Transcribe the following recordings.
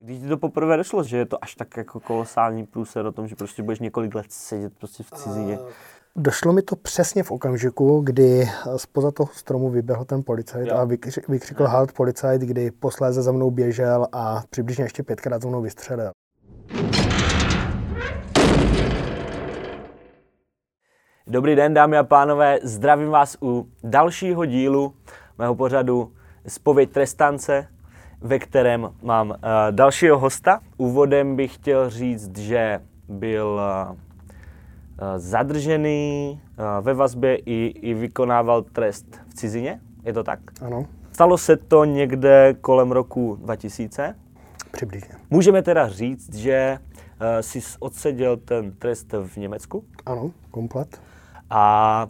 Když ti to poprvé došlo, že je to až tak jako kolosální průser o tom, že prostě budeš několik let sedět prostě v cizině. Došlo mi to přesně v okamžiku, kdy spoza toho stromu vyběhl ten policajt Jo. a vykři- vykřikl halt policajt, kdy posléze za mnou běžel a přibližně ještě pětkrát za mnou vystřelil. Dobrý den, dámy a pánové, zdravím vás u dalšího dílu mého pořadu Spověď trestance, ve kterém mám uh, dalšího hosta. Úvodem bych chtěl říct, že byl uh, zadržený uh, ve vazbě i, i vykonával trest v cizině. Je to tak? Ano, Stalo se to někde kolem roku 2000. přibližně. Můžeme teda říct, že uh, jsi odseděl ten trest v Německu Ano, komplet. a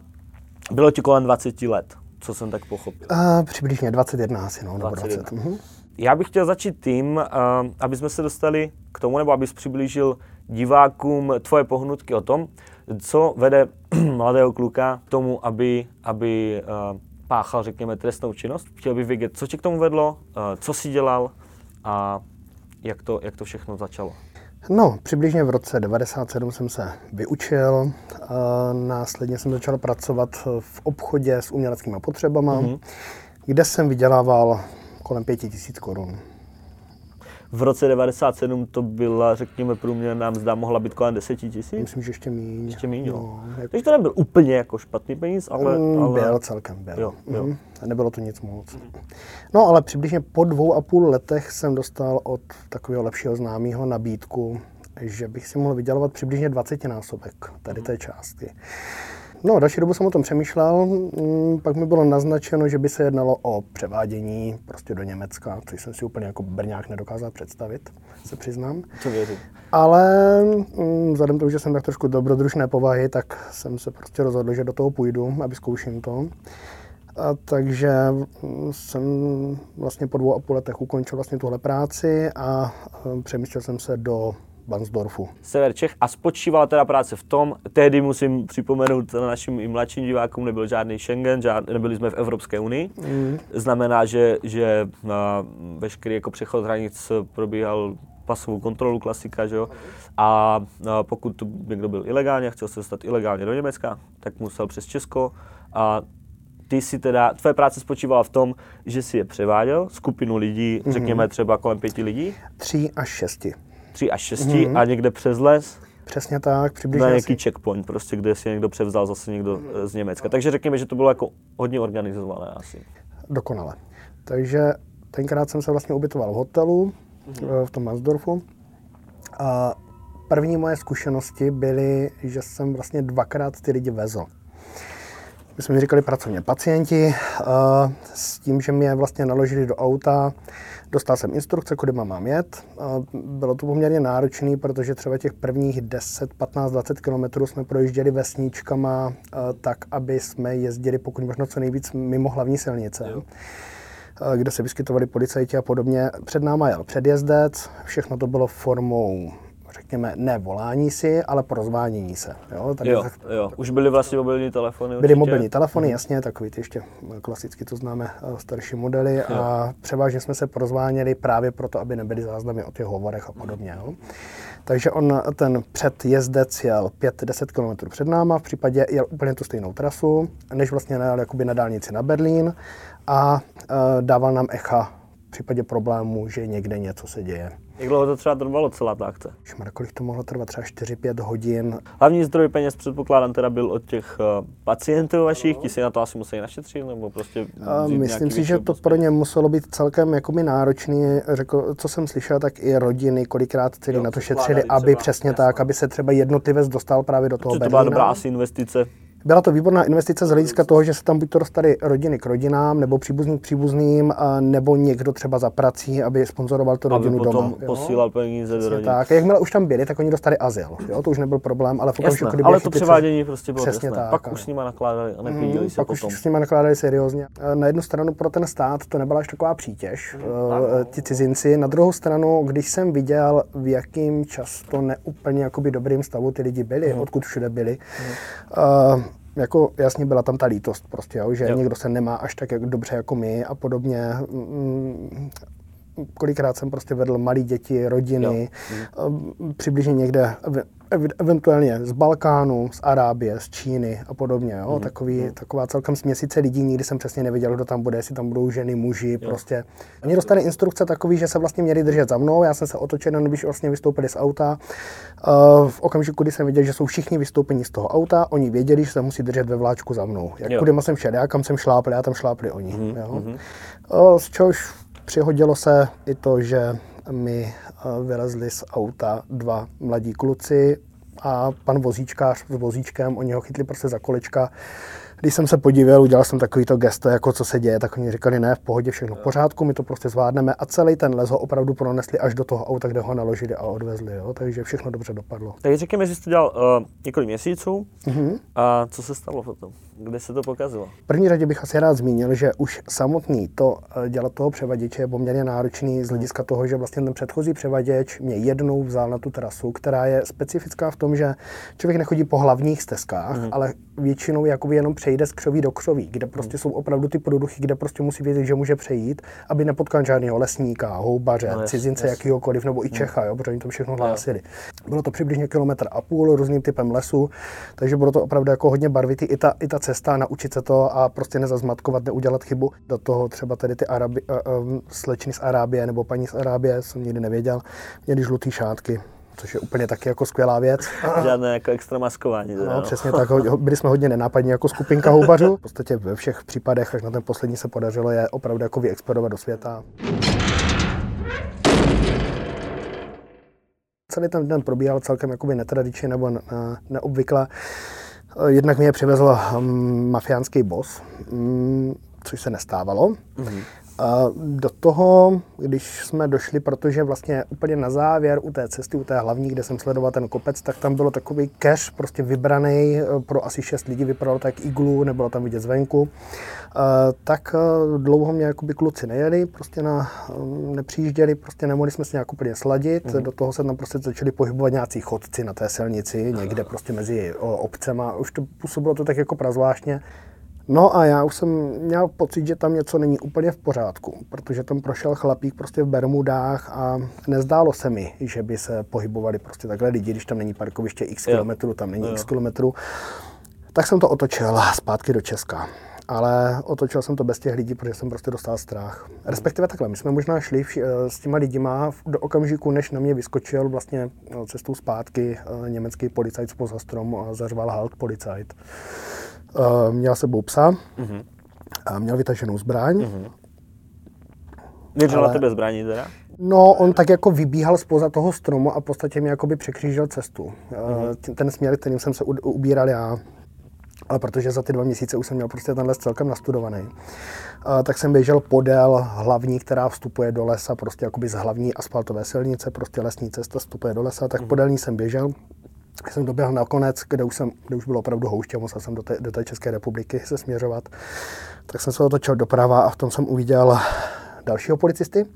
bylo ti kolem 20 let, co jsem tak pochopil. A přibližně 21 asi, no, nebo 21. 20. Mhm. Já bych chtěl začít tím, uh, aby jsme se dostali k tomu, nebo abys přiblížil divákům tvoje pohnutky o tom, co vede mladého kluka k tomu, aby, aby uh, páchal, řekněme, trestnou činnost. Chtěl bych vědět, co tě k tomu vedlo, uh, co jsi dělal a jak to, jak to všechno začalo. No, přibližně v roce 97 jsem se vyučil, a následně jsem začal pracovat v obchodě s uměleckými potřebama, Mhm. kde jsem vydělával kolem 5000 korun. V roce 97 to byla, řekněme, průměrná mzda mohla být kolem 10 tisíc. Myslím, že ještě méně. Ještě méně, no, jako, Takže to nebyl úplně jako špatný peníz, ale... Mm, ale... Byl celkem, byl. Jo, jo. Mhm. A Nebylo to nic moc. No ale přibližně po dvou a půl letech jsem dostal od takového lepšího známého nabídku, že bych si mohl vydělovat přibližně 20 násobek tady té částky. No, další dobu jsem o tom přemýšlel, mm, pak mi bylo naznačeno, že by se jednalo o převádění prostě do Německa, což jsem si úplně jako brňák nedokázal představit, se přiznám. To věřím. Ale mm, vzhledem k tomu, že jsem tak trošku dobrodružné povahy, tak jsem se prostě rozhodl, že do toho půjdu, aby zkouším to. A takže mm, jsem vlastně po dvou a půl letech ukončil vlastně tuhle práci a přemístil jsem se do Bansdorfu. sever Čech a spočívala teda práce v tom, tehdy musím připomenout našim i mladším divákům, nebyl žádný Schengen, žád, nebyli jsme v Evropské unii. Mm. Znamená, že, že veškerý jako přechod hranic probíhal pasovou kontrolu, klasika, že jo. A, pokud tu někdo byl ilegálně a chtěl se dostat ilegálně do Německa, tak musel přes Česko a ty si teda, tvoje práce spočívala v tom, že si je převáděl, skupinu lidí, řekněme třeba kolem pěti lidí, Tří až šesti. Tři až šesti a někde přes les Přesně tak, na přibližně nějaký asi, checkpoint, prostě, kde si někdo převzal zase někdo eh, z Německa. Takže řekněme, že to bylo jako hodně organizované asi. dokonale. Takže tenkrát jsem se vlastně ubytoval v hotelu eh, v tom Mansdorfu. A první moje zkušenosti byly, že jsem vlastně dvakrát ty lidi vezl. My jsme říkali pracovně pacienti, a s tím, že mě vlastně naložili do auta, dostal jsem instrukce, kudy mám jet. A bylo to poměrně náročné, protože třeba těch prvních 10, 15, 20 kilometrů jsme projížděli vesničkama a tak, aby jsme jezdili pokud možno co nejvíc mimo hlavní silnice. a kde se vyskytovali policajti a podobně. Před náma jel předjezdec, všechno to bylo formou, řekněme, ne volání si, ale porozvánění se. Jo? Tady Jo, jo. Už byly vlastně mobilní telefony Byly určitě. mobilní telefony, jasně, takový ty ještě klasicky to známe eh, starší modely a převážně jsme se porozváněli právě proto, aby nebyly záznamy o těch hovorech a podobně. Jo. Takže on, ten předjezdec jel 5-10 km před náma, v případě jel úplně tu stejnou trasu, než vlastně najel jakoby na dálnici na Berlín a eh, dával nám echa v případě problému, že někde něco se děje. Jak dlouho to třeba trvalo celá ta akce? Šmar, kolik to mohlo trvat? Třeba 4-5 hodin. Hlavní zdroj peněz předpokládám teda byl od těch uh, pacientů vašich, ti si na to asi museli našetřit, nebo prostě A myslím si, že to pro ně muselo být celkem jakoby náročný. Řekl, co jsem slyšel, tak i rodiny kolikrát celý Jo, na to šetřili, aby třeba, přesně jasně. tak, aby se třeba jednotlivec dostal právě do toho Že to byla Berlína. dobrá asi investice. Byla to výborná investice z hlediska toho, že se tam buď to dostali rodiny k rodinám, nebo příbuzní k příbuzným, nebo někdo třeba za prací, aby sponzoroval tu Aby rodinu potom doma. jo. posílal peníze do rodiny. Tak, a jakmile už tam byli, tak oni dostali azyl. Jo? To už nebyl problém, ale v okamžiku, Jasné, kdy ale to převádění prostě bylo Přesně jasné. tak, Pak ano. už s nima nakládali a nepídili Mm, se pak potom. už s nimi nakládali seriózně. E, Na jednu stranu pro ten stát to nebyla až taková přítěž, e, ti cizinci. Na druhou stranu, když jsem viděl, v jakým často neúplně jakoby dobrým stavu ty lidi byli, odkud všude byli, e, jako jasně byla tam ta lítost prostě, jo, že Jo. někdo se nemá až tak jak dobře jako my a podobně. Mm, kolikrát jsem prostě vedl malé děti, rodiny, jo. přibližně někde eventuálně z Balkánu, z Arábie, z Číny a podobně. Jo? Mm. Takový, mm. Taková celkem směsice lidí, nikdy jsem přesně nevěděl, kdo tam bude, jestli tam budou ženy, muži, jo. prostě. Oni dostali instrukce takový, že se vlastně měli držet za mnou, já jsem se otočil, když vlastně vystoupili z auta. Uh, v okamžiku, kdy jsem viděl, že jsou všichni vystoupení z toho auta, oni věděli, že se musí držet ve vláčku za mnou. Jak kudy jsem šel, já kam jsem šlápl, já tam šlápli oni. Mm. Jo? Mm. Uh, z čehož přihodilo se i to, že mi eh, vylezli z auta dva mladí kluci a pan vozíčkář s vozíčkem, oni ho chytli prostě za kolečka když jsem se podíval, udělal jsem takovýto gesto, jako co se děje, tak oni říkali, ne, v pohodě, všechno v pořádku, my to prostě zvládneme a celý ten les ho opravdu pronesli až do toho auta, kde ho naložili a odvezli, jo? takže všechno dobře dopadlo. Tak řekněme, že jste dělal uh, několik měsíců uh-huh. a co se stalo potom? Kde se to pokazilo? V první řadě bych asi rád zmínil, že už samotný to uh, dělat toho převaděče je poměrně náročný z hlediska toho, že vlastně ten předchozí převaděč mě jednou vzal na tu trasu, která je specifická v tom, že člověk nechodí po hlavních stezkách, uh-huh. ale většinou jakoby jenom přejde z křoví do křoví, kde prostě hmm. jsou opravdu ty produchy, kde prostě musí vědět, že může přejít, aby nepotkal žádného lesníka, houbaře, no, cizince yes. jakýhokoliv, nebo i hmm. Čecha, jo, protože oni to všechno hlásili. Bylo to přibližně kilometr a půl různým typem lesu, takže bylo to opravdu jako hodně barvitý. I ta, i ta cesta, naučit se to a prostě nezazmatkovat, neudělat chybu. Do toho třeba tady ty Arabi, uh, um, slečny z Arábie nebo paní z Arábie, jsem nikdy nevěděl, měli žlutý šátky což je úplně taky jako skvělá věc. Žádné jako extra maskování. No, no, přesně tak. Byli jsme hodně nenápadní jako skupinka houbařů. V podstatě ve všech případech, až na ten poslední se podařilo je opravdu jako vyexplodovat do světa. Celý ten den probíhal celkem jakoby netradičně nebo neobvykle. Jednak mě přivezl hm, mafiánský boss, hm, což se nestávalo. Mm-hmm. Do toho, když jsme došli, protože vlastně úplně na závěr u té cesty, u té hlavní, kde jsem sledoval ten kopec, tak tam bylo takový cache, prostě vybraný eh, pro asi šest lidí, vypadalo tak iglu, nebylo tam vidět zvenku. Tak eh, dlouho mě jakoby kluci nejeli, prostě na, mm, nepřijížděli, prostě nemohli jsme se nějak úplně sladit. Mm. Do toho se tam prostě začali pohybovat nějací chodci na té silnici, někde prostě mezi obcema. Už to působilo to tak jako prazvláštně. No a já už jsem měl pocit, že tam něco není úplně v pořádku, protože tam prošel chlapík prostě v Bermudách a nezdálo se mi, že by se pohybovali prostě takhle lidi, když tam není parkoviště x kilometrů, tam není jo. x kilometrů. Tak jsem to otočil zpátky do Česka. Ale otočil jsem to bez těch lidí, protože jsem prostě dostal strach. Respektive takhle, my jsme možná šli vši, eh, s těma lidima do okamžiku, než na mě vyskočil vlastně no, cestou zpátky eh, německý policajt z stromu a zařval halt policajt. Uh, měl sebou psa uh-huh. a měl vytaženou zbraň. Uh-huh. Ale... na tebe zbraní teda? No, on tak jako vybíhal spoza toho stromu a v podstatě mi jakoby překřížil cestu. Uh-huh. Ten směr, kterým jsem se ubíral já. Ale protože za ty dva měsíce už jsem měl prostě ten les celkem nastudovaný, uh, tak jsem běžel podél hlavní, která vstupuje do lesa, prostě jakoby z hlavní asfaltové silnice, prostě lesní cesta vstupuje do lesa, tak uh-huh. podél ní jsem běžel jsem doběhl nakonec, kde už, jsem, kde už bylo opravdu houště, musel jsem do té, do té České republiky se směřovat, tak jsem se otočil doprava a v tom jsem uviděl dalšího policisty.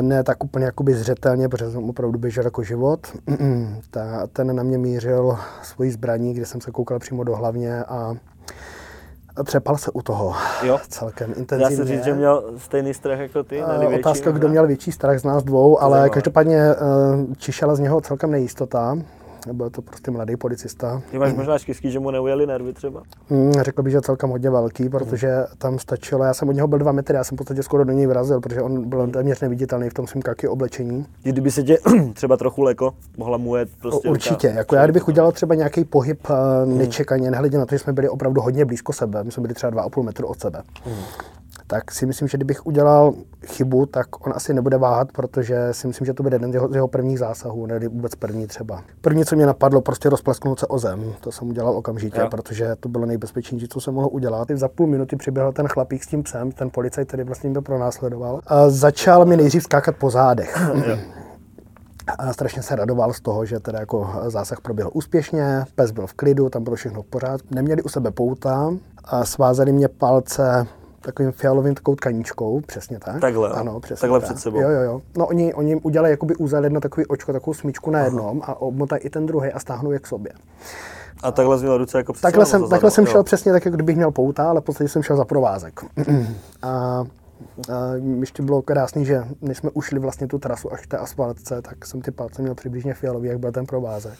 Ne tak úplně jakoby zřetelně, protože jsem opravdu běžel jako život. Ta, ten na mě mířil svojí zbraní, kde jsem se koukal přímo do hlavně a Přepal se u toho jo. celkem intenzivně. Dá se říct, že měl stejný strach jako ty? Otázka, kdo měl větší strach z nás dvou, ale každopádně uh, čišela z něho celkem nejistota byl to prostě mladý policista. Ty máš možná štěstí, že mu neujeli nervy třeba? Mm, řekl bych, že celkem hodně velký, protože tam stačilo, já jsem od něho byl dva metry, já jsem v podstatě skoro do něj vyrazil, protože on byl téměř neviditelný v tom svým kaky oblečení. Kdyby se tě třeba trochu leko mohla mu jet prostě Určitě, ruka. jako já kdybych udělal třeba nějaký pohyb uh, nečekaně, nehledě na to, že jsme byli opravdu hodně blízko sebe, my jsme byli třeba 2,5 metru od sebe. Hmm tak si myslím, že kdybych udělal chybu, tak on asi nebude váhat, protože si myslím, že to bude jeden z jeho, z jeho prvních zásahů, ne vůbec první třeba. První, co mě napadlo, prostě rozplesknout se o zem. To jsem udělal okamžitě, jo. protože to bylo nejbezpečnější, co se mohlo udělat. Za půl minuty přiběhl ten chlapík s tím psem, ten policajt, který vlastně mě pronásledoval. A začal mi nejdřív skákat po zádech. A strašně se radoval z toho, že teda jako zásah proběhl úspěšně, pes byl v klidu, tam bylo všechno v pořádku. Neměli u sebe pouta, a svázali mě palce takovým fialovým takovou tkaníčkou, přesně tak. Takhle, ano, přesně takhle tak. před sebou. Jo, jo, jo. No oni, oni udělali jakoby úzel jedno takový očko, takovou smyčku na jednom Aha. a obmotají i ten druhý a stáhnou je k sobě. A takhle jsi měl ruce jako Takhle jsem, takhle jsem šel přesně tak, jako kdybych měl pouta, ale v podstatě jsem šel za provázek. a ještě bylo krásný, že než jsme ušli vlastně tu trasu až k té asfaltce, tak jsem ty palce měl přibližně fialový, jak byl ten provázek.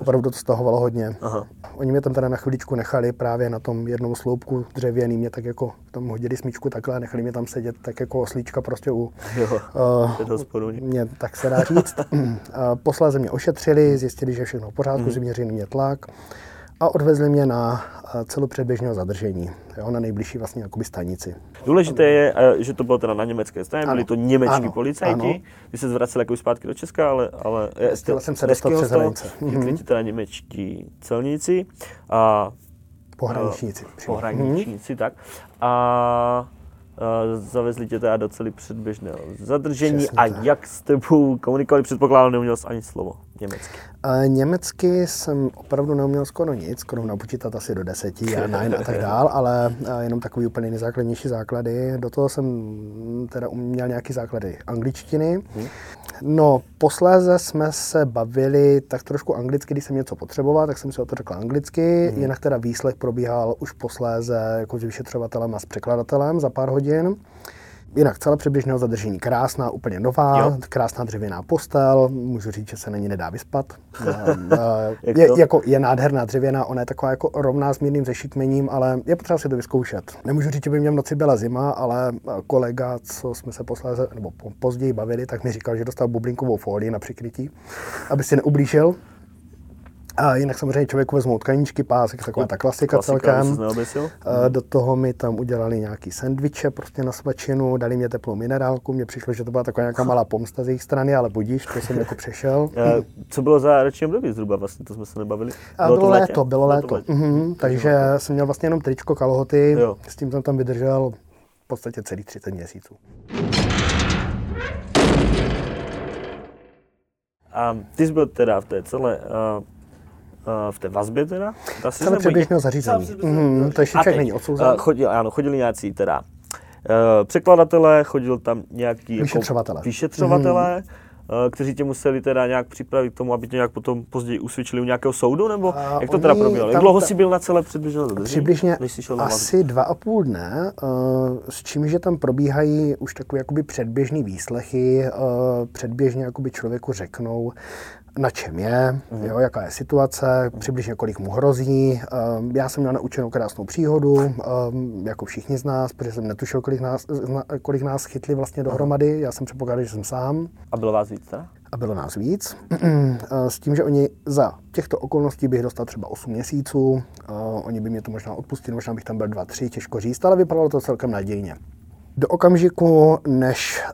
Opravdu to stahovalo hodně. Aha. Oni mě tam teda na chviličku nechali právě na tom jednom sloupku dřevěný, mě tak jako tam hodili smíčku takhle a nechali mě tam sedět tak jako oslíčka prostě u... Jo, uh, mě, tak se dá říct. uh, posléze mě ošetřili, zjistili, že všechno v pořádku, mm. změřili mě tlak a odvezli mě na eh, celu předběžného zadržení, jo, na nejbližší vlastně jakoby stanici. Důležité je, eh, že to bylo teda na německé straně, byli to němečtí ano. policajti, ano. Vy se zvraceli jako zpátky do Česka, ale... ale Chtěl jsem se dostat přes hranice. Mm-hmm. teda němečtí celníci a... Pohraničníci. Pohraničníci, mm-hmm. tak. A zavezli tě teda do celý předběžného zadržení Přesně a tak. jak s tebou komunikovali, předpokládám, neuměl jsi ani slovo německy. Uh, německy jsem opravdu neuměl skoro nic, skoro napočítat asi do deseti a nine a tak dál, ale uh, jenom takový úplně nejzákladnější základy. Do toho jsem teda uměl nějaký základy angličtiny. Hmm. No, posléze jsme se bavili tak trošku anglicky, když jsem něco potřeboval, tak jsem si o to řekl anglicky, hmm. jinak teda výslech probíhal už posléze jako s vyšetřovatelem a s překladatelem za pár hodin. Jinak celé přibližného zadržení krásná, úplně nová, jo. krásná dřevěná postel, můžu říct, že se na ní nedá vyspat. je, jako, je nádherná dřevěná, ona je taková jako rovná s mírným zešikmením, ale je potřeba si to vyzkoušet. Nemůžu říct, že by mě v noci byla zima, ale kolega, co jsme se posléze, nebo později bavili, tak mi říkal, že dostal bublinkovou folii na přikrytí, aby si neublížil. A jinak samozřejmě člověku vezmou tkaníčky, pásek, taková ta klasika, klasika celkem. A do toho mi tam udělali nějaký sendviče prostě na svačinu, dali mě teplou minerálku, mně přišlo, že to byla taková nějaká malá pomsta z jejich strany, ale budíš, to jsem jako přešel. A co bylo za roční období zhruba vlastně, to jsme se nebavili? A bylo, bylo léto, bylo léto. léto. Mhm, takže jsem měl vlastně jenom tričko, kalhoty, jo. s tím jsem tam vydržel v podstatě celý 30 měsíců. A ty jsi byl teda v té celé uh, v té vazbě teda? Celé předběžného zařízení. Mm, to ještě člověk není odsouzen. Uh, chodil, ano, chodili nějací teda uh, překladatelé, chodil tam nějaký jako vyšetřovatelé, jako, mm kteří tě museli teda nějak připravit k tomu, aby tě nějak potom později usvědčili u nějakého soudu, nebo a jak to teda probíhalo? Jak dlouho jsi byl na celé předběžné zadržení? Přibližně asi dva a půl dne, s čím, že tam probíhají už takové jakoby předběžné výslechy, předběžně jakoby člověku řeknou, na čem je, mm. jo, jaká je situace, přibližně kolik mu hrozí. Um, já jsem měl naučenou krásnou příhodu, um, jako všichni z nás, protože jsem netušil, kolik nás, kolik nás chytli vlastně dohromady. Já jsem předpokládal, že jsem sám. A bylo vás víc, teda? A bylo nás víc. S tím, že oni za těchto okolností bych dostal třeba 8 měsíců. Oni by mě to možná odpustili, možná bych tam byl 2-3, těžko říct, ale vypadalo to celkem nadějně. Do okamžiku, než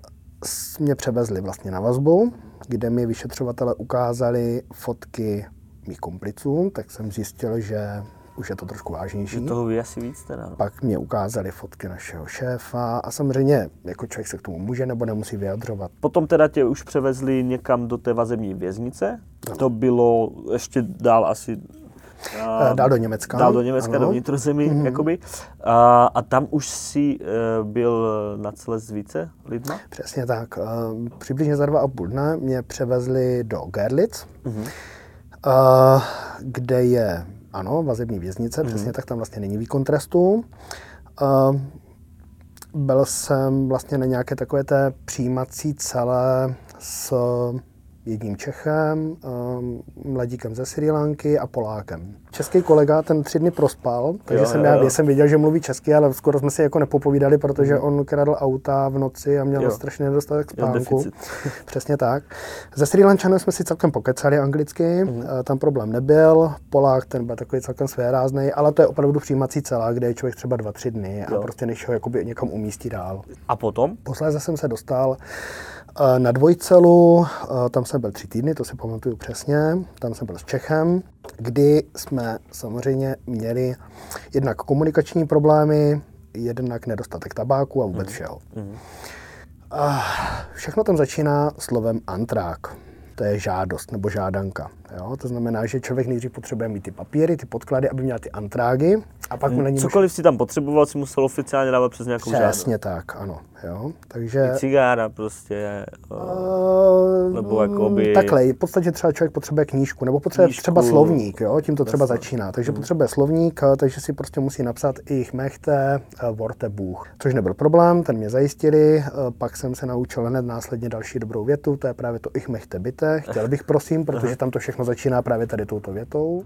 mě převezli vlastně na vazbu, kde mi vyšetřovatele ukázali fotky mých kompliců, tak jsem zjistil, že už je to trošku vážnější. Že toho ví asi víc teda. No. Pak mě ukázali fotky našeho šéfa a samozřejmě jako člověk se k tomu může nebo nemusí vyjadřovat. Potom teda tě už převezli někam do té vazební věznice. No. To bylo ještě dál asi a, dál do Německa. Dál do Německa, ano. do vnitrozemí, mm-hmm. jakoby. A, a tam už si uh, byl na celé s více lidma? Přesně tak. Uh, přibližně za dva a půl dne mě převezli do Gerlitz, mm-hmm. uh, kde je, ano, vazební věznice, mm-hmm. přesně tak, tam vlastně není výkon trestu. Uh, byl jsem vlastně na nějaké takové té přijímací celé s jedním Čechem, um, mladíkem ze Sri Lanky a Polákem. Český kolega ten tři dny prospal, takže jo, jsem, jo, já, jo. jsem věděl, že mluví česky, ale skoro jsme si jako nepopovídali, protože mm. on kradl auta v noci a měl jo. strašně nedostatek spánku. Přesně tak. Ze Sri Lančanem jsme si celkem pokecali anglicky, mm. tam problém nebyl. Polák ten byl takový celkem svérázný, ale to je opravdu přijímací celá, kde je člověk třeba dva, tři dny jo. a prostě než ho jakoby někam umístí dál. A potom? Posléze jsem se dostal na dvojcelu, eh, tam jsem byl tři týdny, to si pamatuju přesně, tam jsem byl s Čechem, kdy jsme samozřejmě měli jednak komunikační problémy, jednak nedostatek tabáku a vůbec mhm. všeho. Mm. A všechno tam začíná slovem antrák to je žádost nebo žádanka. Jo? To znamená, že člověk nejdřív potřebuje mít ty papíry, ty podklady, aby měl ty antrágy. A pak mu není Cokoliv si tam potřeboval, si musel oficiálně dávat přes nějakou Přesně žádost. tak, ano. Jo? Takže... I cigára prostě. Uh, Nebo jakoby... Takhle, v podstatě třeba člověk potřebuje knížku, nebo potřebuje Knížku. třeba slovník, jo? tím to třeba Jasně. začíná. Takže potřebuje slovník, eh, takže si prostě musí napsat ich mechte eh, worte Bůh. Což nebyl problém, ten mě zajistili, pak jsem se naučil hned následně další dobrou větu, to je právě to ich mechte bitte. Chtěl bych prosím, protože tam to všechno začíná právě tady touto větou.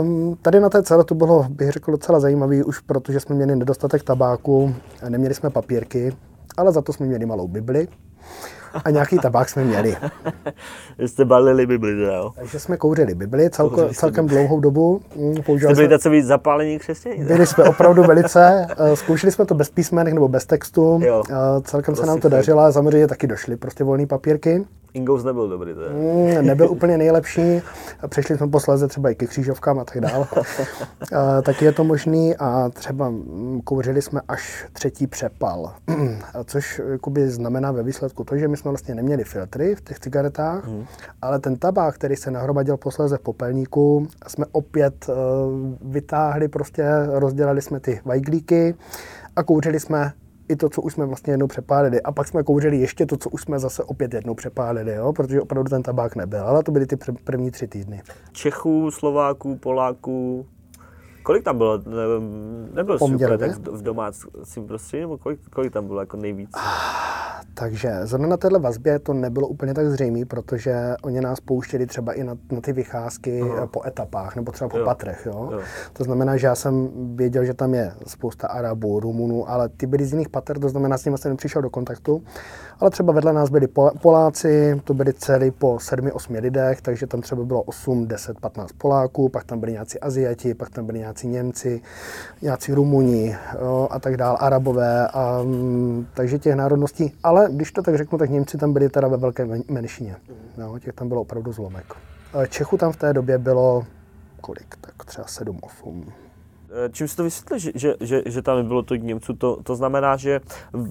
Um, tady na té celé to bylo, bych řekl, docela zajímavý, už protože jsme měli nedostatek tabáku, neměli jsme papírky, ale za to jsme měli malou Bibli a nějaký tabák jsme měli. Vy jste balili Bibli, teda, jo? Takže jsme kouřili Bibli celko, jste celkem dlouhou dobu. Mm, Jste Používali byli jsme, takový zapálení křesťaní? byli jsme opravdu velice, eh, zkoušeli jsme to bez písmenek nebo bez textu. Jo. Eh, Celkem se nám to dařilo, samozřejmě taky došly prostě volné papírky. Ingous nebyl dobrý, teda. Mm, Nebyl úplně nejlepší. Přešli jsme posléze třeba i ke křížovkám a tak dále. Eh, Taky je to možný a třeba mm, kouřili jsme až třetí přepal. A Což jakoby znamená ve výsledku to, že my jsme vlastně neměli filtry v těch cigaretách, ale ten tabák, který se nahromadil posléze v popelníku, jsme opět eh, vytáhli, prostě rozdělali jsme ty vajglíky a kouřili jsme i to, co už jsme vlastně jednou přepálili. A pak jsme kouřili ještě to, co už jsme zase opět jednou přepálili, jo? protože opravdu ten tabák nebyl. Ale to byly ty pr- první tři týdny. Čechů, Slováků, Poláků. Kolik tam bylo? Ne, nebyl super, Poměrově? tak v v domácím prostředí, nebo kolik, kolik tam bylo jako nejvíc? Takže zrovna na téhle vazbě to nebylo úplně tak zřejmé, protože oni nás pouštěli třeba i na, na ty vycházky Aha. Po etapách nebo třeba po Jo. patrech. Jo? Jo. To znamená, že já jsem věděl, že tam je spousta Arabů, Rumunů, ale ty byli z jiných pater, to znamená, s nimi jsem nepřišel do kontaktu. Ale třeba vedle nás byli Pol- Poláci, to byli celý po 7-8 lidech, takže tam třeba bylo 8, 10, 15 Poláků, pak tam byli nějací Aziati, pak tam byli nějací Němci, nějací Rumuni jo, a tak dále, Arabové, a, mm, takže těch národností. Ale když to tak řeknu, tak Němci tam byli teda ve velké men- menšině. Jo, těch tam bylo opravdu zlomek. E, Čechů tam v té době bylo kolik? Tak třeba 7-8. Eh, Čím si to vysvětlí, že, že, že, že tam nebylo tolik Němců? To, to znamená, že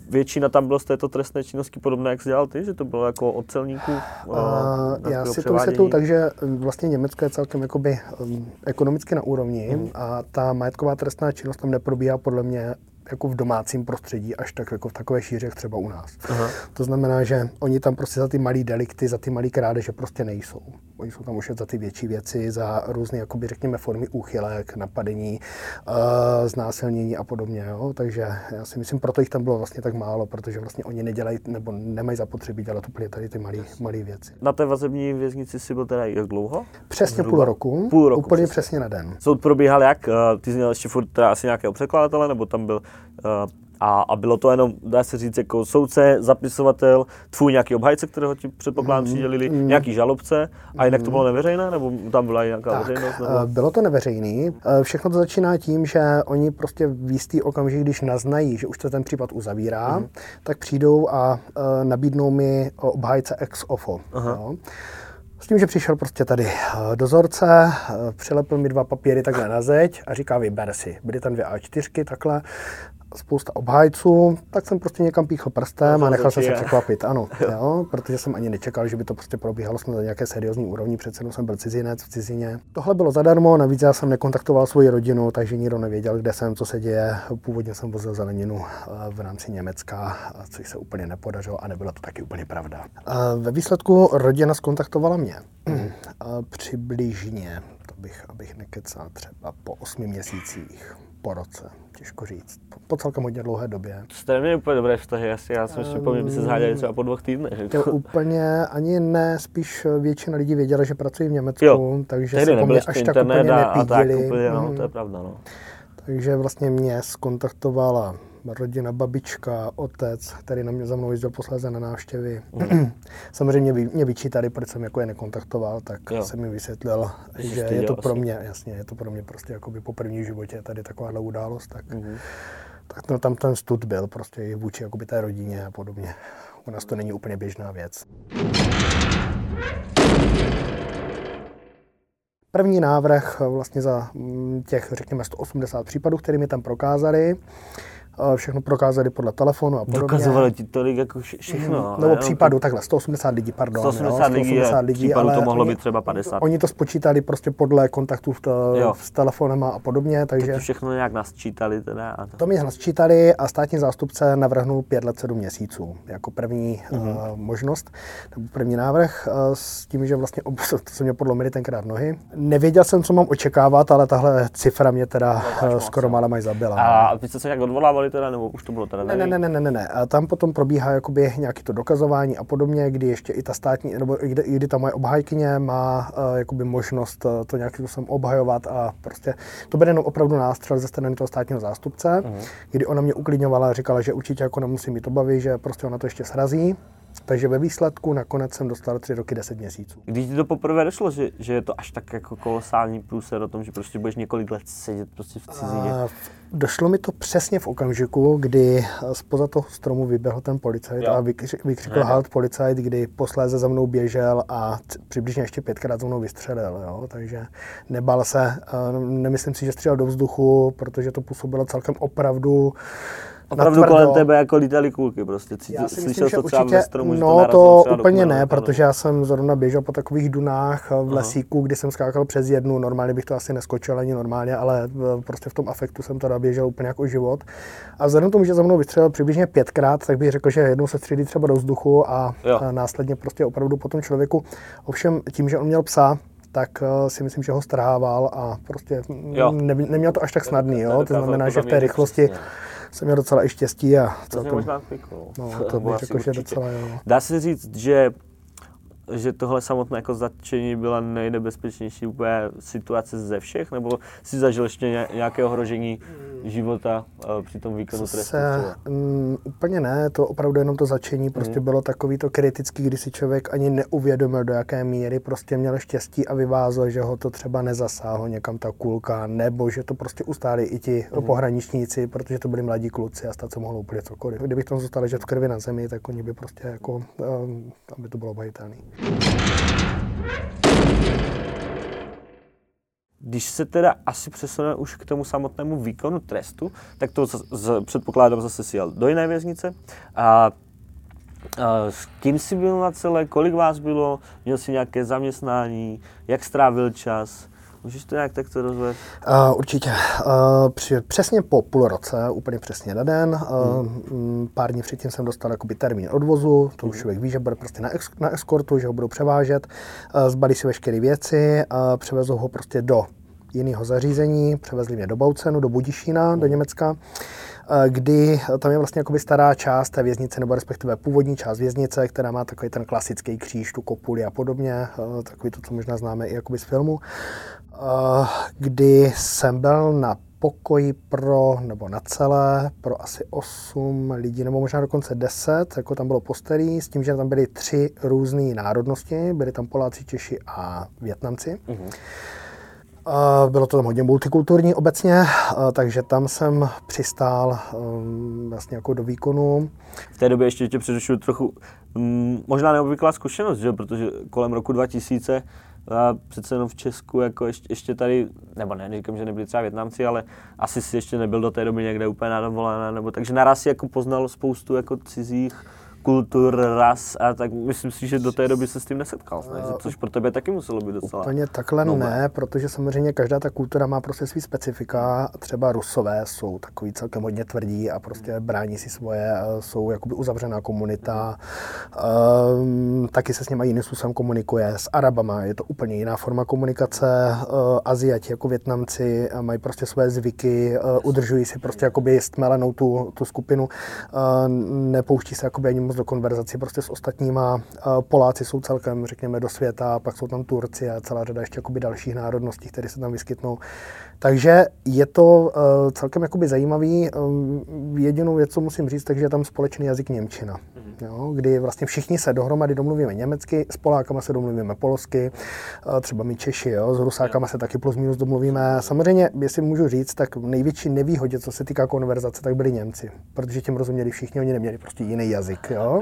většina tam bylo z této trestné činnosti podobné, jak jsi dělal ty? Že to bylo jako od celníků? eh, A já si to vysvětluji tak, že vlastně Německo je celkem jakoby um, ekonomicky na úrovni Mhm. a ta majetková trestná činnost tam neprobíhá podle mě jako v domácím prostředí, až tak jako v takové šíři, jak třeba u nás. Aha. To znamená, že oni tam prostě za ty malé delikty, za ty malé krádeže prostě nejsou. Oni jsou tam už za ty větší věci, za různé, jakoby řekněme, formy úchylek, napadení, uh, znásilnění a podobně. Jo? Takže já si myslím, proto jich tam bylo vlastně tak málo, protože vlastně oni nedělají nebo nemají zapotřebí dělat úplně tady ty malé věci. Na té vazební věznici jsi byl teda jak dlouho? Přesně Zhruba? půl roku. Půl roku, Úplně přesně. přesně na den. Soud probíhal jak? Eh, Ty jsi měl ještě furt teda asi nějakého překladatele, nebo tam byl eh, a, a bylo to jenom, dá se říct, jako soudce, zapisovatel, tvůj nějaký obhajce, kterého ti předpokládám Mhm. přidělili, nějaký žalobce, a jinak to bylo neveřejné, nebo tam byla nějaká veřejnost? Nebo... eh, bylo to neveřejný. Eh, Všechno to začíná tím, že oni prostě v jistý okamžik, když naznají, že už se ten případ uzavírá, Mhm. tak přijdou a eh, nabídnou mi obhájce ex ofo. Jo. S tím, že přišel prostě tady dozorce, přilepil mi dva papíry takhle na zeď a říká, vyber si. Byly tam dvě A4 takhle, spousta obhájců, tak jsem prostě někam píchl prstem a nechal jsem se překvapit, ano, jo, protože jsem ani nečekal, že by to prostě probíhalo jsme na nějaké seriózní úrovni, přece jenom jsem byl cizinec v cizině. Tohle bylo zadarmo, navíc já jsem nekontaktoval svoji rodinu, takže nikdo nevěděl, kde jsem, co se děje. Původně jsem vozil zeleninu eh, v rámci Německa, eh, což se úplně nepodařilo a nebyla to taky úplně pravda. Eh, Ve výsledku rodina skontaktovala mě. Eh, Přibližně, to bych, abych nekecal, třeba po osmi měsících, po roce, těžko říct, po, po celkem hodně dlouhé době. To jste neměli úplně dobré vztahy, asi já si myslím, že po mně by se zháděli třeba po dvou týdnech. To Jako. úplně ani ne, spíš většina lidí věděla, že pracuji v Německu, Jo, takže Tehdy se po mě až tak úplně a, a tak nepídili. úplně, no, Mhm. to je pravda, no. Takže vlastně mě skontaktovala rodina, babička, otec, který na mě za mnou jezdil posléze na návštěvy. Samozřejmě mě, vyčítali, proč jsem jako je nekontaktoval, tak Jo. jsem mi vysvětlil, Že že je to pro asi. mě, jasně, je to pro mě prostě jakoby po první životě tady takováhle událost, tak, Mhm. tak no, tam ten stud byl prostě i vůči jakoby té rodině a podobně. U nás to není úplně běžná věc. První návrh vlastně za mm, těch, řekněme, 180 případů, které mi tam prokázali, všechno prokázali podle telefonu a podobně. Dokazovali ti tolik jako vše- všechno. Mm, ale Nebo jo, případů, takhle, 180 lidí, pardon. 180 jo, lidí, a případů to mohlo oni, být třeba 50. Oni to spočítali prostě podle kontaktů v to, Jo. s telefonem a podobně, Takže to všechno nějak nasčítali teda. A to. to mi nasčítali a státní zástupce navrhnul 5 let 7 měsíců jako první Mhm. mm-hmm. uh, možnost, nebo první návrh, uh, s tím, že vlastně ob, to se mě podlomily tenkrát nohy. Nevěděl jsem, co mám očekávat, ale tahle cifra mě teda uh, skoro málo mají zabila. A vy jste se nějak odvolávali teda, nebo už to bylo teda Ne, ne, ne, ne, ne, ne. A tam potom probíhá jakoby nějaké to dokazování a podobně, kdy ještě i ta státní, nebo i kdy, kdy ta moje obhajkyně má uh, jakoby možnost uh, to nějakým způsobem obhajovat a prostě to bude jenom opravdu nástřel ze strany toho státního zástupce, Mhm. kdy ona mě uklidňovala a říkala, že určitě jako nemusí mít obavy, že prostě ona to ještě srazí. Takže ve výsledku nakonec jsem dostal 3 roky 10 měsíců. Když ti to poprvé došlo, že, že je to až tak jako kolosální průser o tom, že prostě budeš několik let sedět prostě v cizině. A Došlo mi to přesně v okamžiku, kdy eh, spoza toho stromu vyběhl ten policajt Jo. a vykři- vykřikl halt policajt, kdy posléze za mnou běžel a přibližně ještě pětkrát za mnou vystřelil. Jo? Takže nebál se, eh, nemyslím si, že střílel do vzduchu, protože to působilo celkem opravdu Opravdu natvrdo. kolem tebe jako lítali kulky prostě. Cítil, Já si myslím, slyšel že to třeba určitě, ve stromu, že no narazilo to třeba do úplně ne, protože já jsem zrovna běžel po takových dunách v lesíku, kdy jsem skákal přes jednu, normálně bych to asi neskočil ani normálně, ale eh, prostě v tom afektu jsem teda běžel úplně jako život. A vzhledem k tomu, že za mnou vystřelil přibližně pětkrát, tak bych řekl, že jednou se střílí třeba do vzduchu a, Jo. a následně prostě opravdu po tom člověku. Ovšem tím, že on měl psa, tak eh, si myslím, že ho strhával a prostě Jo. ne, neměl to až tak snadný, jo? To znamená, to že v té rychlosti přesně. jsem měl docela i štěstí a To celkem, možná spiklo. no, to bych řekl, že docela jo. Dá se říct, že že tohle samotné jako zatčení byla nejnebezpečnější úplně situace ze všech, nebo si zažil ještě ně- nějaké ohrožení života uh, při tom výkonu trestu? Se, třeba? mm, úplně ne, to opravdu jenom to začení prostě Mhm. bylo takový to kritický, kdy si člověk ani neuvědomil, do jaké míry prostě měl štěstí a vyvázl, že ho to třeba nezasáhlo někam ta kulka, nebo že to prostě ustáli i ti Mhm. pohraničníci, protože to byli mladí kluci a stát se mohlo úplně cokoliv. Kdybych tam zůstal ležet v krvi na zemi, tak oni by prostě jako, um, aby to bylo obhajitelné. Když se teda asi přesuneme už k tomu samotnému výkonu trestu, tak to z, z, předpokládám zase si jel do jiné věznice. A, s kým jsi byl na celé, kolik vás bylo, měl jsi nějaké zaměstnání, jak strávil čas? Můžeš to nějak takto rozvést? Uh, určitě. Uh, při, přesně po půl roce, úplně přesně na den, uh, mm. pár dní předtím jsem dostal jakoby termín odvozu, to už člověk ví, že bude prostě na, ex, na eskortu, že ho budou převážet, uh, zbalí si veškeré věci, uh, převezou ho prostě do jiného zařízení, převezli mě do Baucenu, do Budišína, do Německa, kdy tam je vlastně jakoby stará část té věznice, nebo respektive původní část věznice, která má takový ten klasický kříž, tu kopuli a podobně, takový to, co možná známe i jakoby z filmu, kdy jsem byl na pokoji pro, nebo na celé, pro asi 8 lidí, nebo možná dokonce 10, jako tam bylo postelí, s tím, že tam byly tři různé národnosti, byli tam Poláci, Češi a Větnamci. Mhm. Eh, Bylo to tam hodně multikulturní obecně, eh, takže tam jsem přistál eh, vlastně jako do výkonu. V té době ještě tě přerušuju trochu, mm, možná neobvyklá zkušenost, že? protože kolem roku 2000 a přece jenom v Česku, jako ještě, ještě tady, nebo ne, neříkám, že nebyli třeba Větnamci, ale asi si ještě nebyl do té doby někde úplně na dovolené, nebo takže naraz jako poznal spoustu jako cizích kultur, ras a tak myslím si, že do té doby se s tím nesetkal, ne? Což pro tebe taky muselo být docela. Úplně takhle nové. ne, protože samozřejmě každá ta kultura má prostě svý specifika. Třeba Rusové jsou takový celkem hodně tvrdí a prostě brání si svoje, eh, jsou jakoby uzavřená komunita. Um, taky se s nimi jiným způsobem komunikuje. S Arabama je to úplně jiná forma komunikace. Uh, Aziati jako Větnamci mají prostě své zvyky, uh, udržují si prostě jakoby stmelenou tu, tu skupinu. Uh, nepouští se jakoby ani moc do konverzací prostě s ostatníma. Poláci jsou celkem, řekněme, do světa, pak jsou tam Turci a celá řada ještě jakoby dalších národností, které se tam vyskytnou. Takže je to uh, celkem jakoby zajímavý. Um, jedinou věc, co musím říct, takže je tam společný jazyk Němčina. Jo, kdy vlastně všichni se dohromady domluvíme německy, s Polákama se domluvíme polsky, uh, třeba my Češi, jo, s Rusákama se taky plus minus domluvíme. Samozřejmě, jestli můžu říct, tak největší nevýhodě, co se týká konverzace, tak byli Němci, protože těm rozuměli všichni, oni neměli prostě jiný jazyk. Jo. Jo.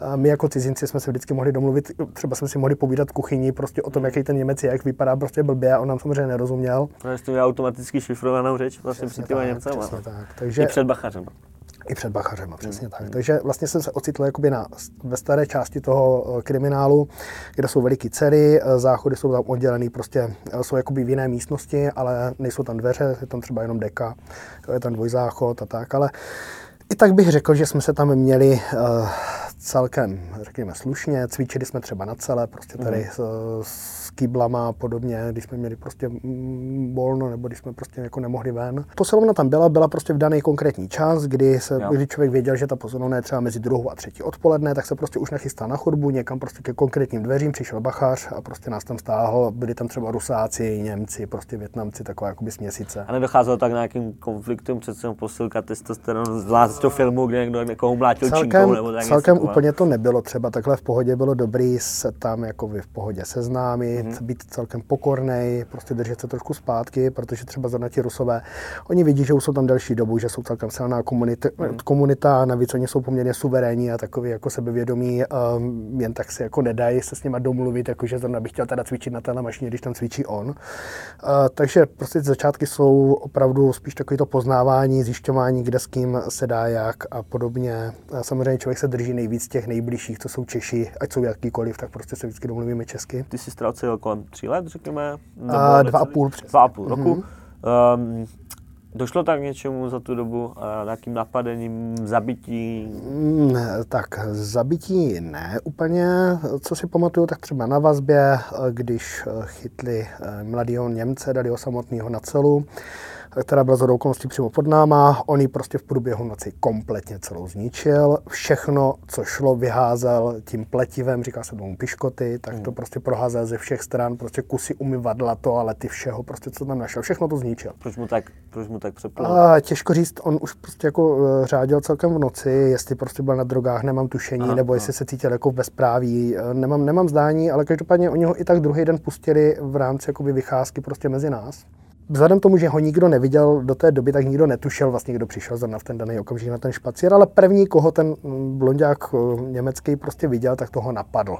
A my jako cizinci jsme se vždycky mohli domluvit, třeba jsme si mohli povídat v kuchyni prostě o tom, jaký ten Němec je, jak vypadá prostě blbě a on nám samozřejmě nerozuměl. No, jste měl automaticky šifrovanou řeč vlastně před těma Němcema. Přesně tak. Takže, I před Bachařem. i před Bachařem, přesně tak. Takže vlastně jsem se ocitl jakoby na, ve staré části toho eh, kriminálu, kde jsou veliký dcery, eh, záchody jsou tam oddělený, prostě eh, jsou jakoby v jiné místnosti, ale nejsou tam dveře, je tam třeba jenom deka, je tam dvojzáchod a tak, ale i tak bych řekl, že jsme se tam měli uh, celkem, řekněme, slušně. Cvičili jsme třeba na celé, prostě tady s, s kýblama a podobně, když jsme měli prostě volno, nebo když jsme prostě jako nemohli ven. Posilovna tam byla, byla prostě v daný konkrétní čas, kdy, se, Jo. kdy člověk věděl, že ta posilovna je třeba mezi druhou a třetí odpoledne, tak se prostě už nachystal na chodbu, někam prostě ke konkrétním dveřím, přišel bachař a prostě nás tam stáhl. Byli tam třeba Rusáci, Němci, prostě Větnamci, taková jakoby směsice. A nedocházelo tak nějakým konfliktům, přece jenom posilka testosteronu, zvlášť do filmu, kde někdo někoho mlátil činkou celkem, nebo tak celkem něco, úplně to nebylo třeba takhle v pohodě, bylo dobrý se tam jako v pohodě seznámit, Mhm. mm-hmm. být celkem pokornej, prostě držet se trošku zpátky, protože třeba zrovna ti rusové, oni vidí, že už jsou tam delší dobu, že jsou celkem silná komunita, Mhm. mm. komunita navíc oni jsou poměrně suverénní a takový jako sebevědomí, um, jen tak si jako nedají se s nima domluvit, jako že zrovna bych chtěl teda cvičit na téhle mašině, když tam cvičí on. Uh, takže prostě začátky jsou opravdu spíš takový to poznávání, zjišťování, kde s kým se dá jak a podobně. A samozřejmě člověk se drží nejvíc těch nejbližších, co jsou Češi, ať jsou jakýkoliv, tak prostě se vždycky domluvíme česky. Ty jsi ztratil kolem tří let, řekněme? Nebo A necelý- dva a půl. Dva a půl roku. Um, došlo tak k něčemu za tu dobu? A nějakým napadením, zabití? Mm, Tak zabití ne úplně. Co si pamatuju, tak třeba na vazbě, když chytli eh, mladého Němce, dali ho samotného na celu, která byla z okolností přímo pod náma. On ji prostě v průběhu noci kompletně celou zničil. Všechno, co šlo, vyházel tím pletivem, říká se tomu piškoty, tak to prostě proházel ze všech stran, prostě kusy umyvadla, toalety, všeho, prostě co tam našel. Všechno to zničil. Proč mu tak, proč mu tak přeplo? A těžko říct, on už prostě jako eh, řádil celkem v noci, jestli prostě byl na drogách, nemám tušení, Aha, aha, nebo jestli se cítil jako v bezpráví, eh, nemám, nemám zdání, ale každopádně oni ho i tak druhý den pustili v rámci jakoby vycházky prostě mezi nás. Vzhledem k tomu, že ho nikdo neviděl do té doby, tak nikdo netušil vlastně, kdo přišel zrovna v ten daný okamžik na ten špacír, ale první, koho ten mm, blondák eh, německý prostě viděl, tak toho napadl.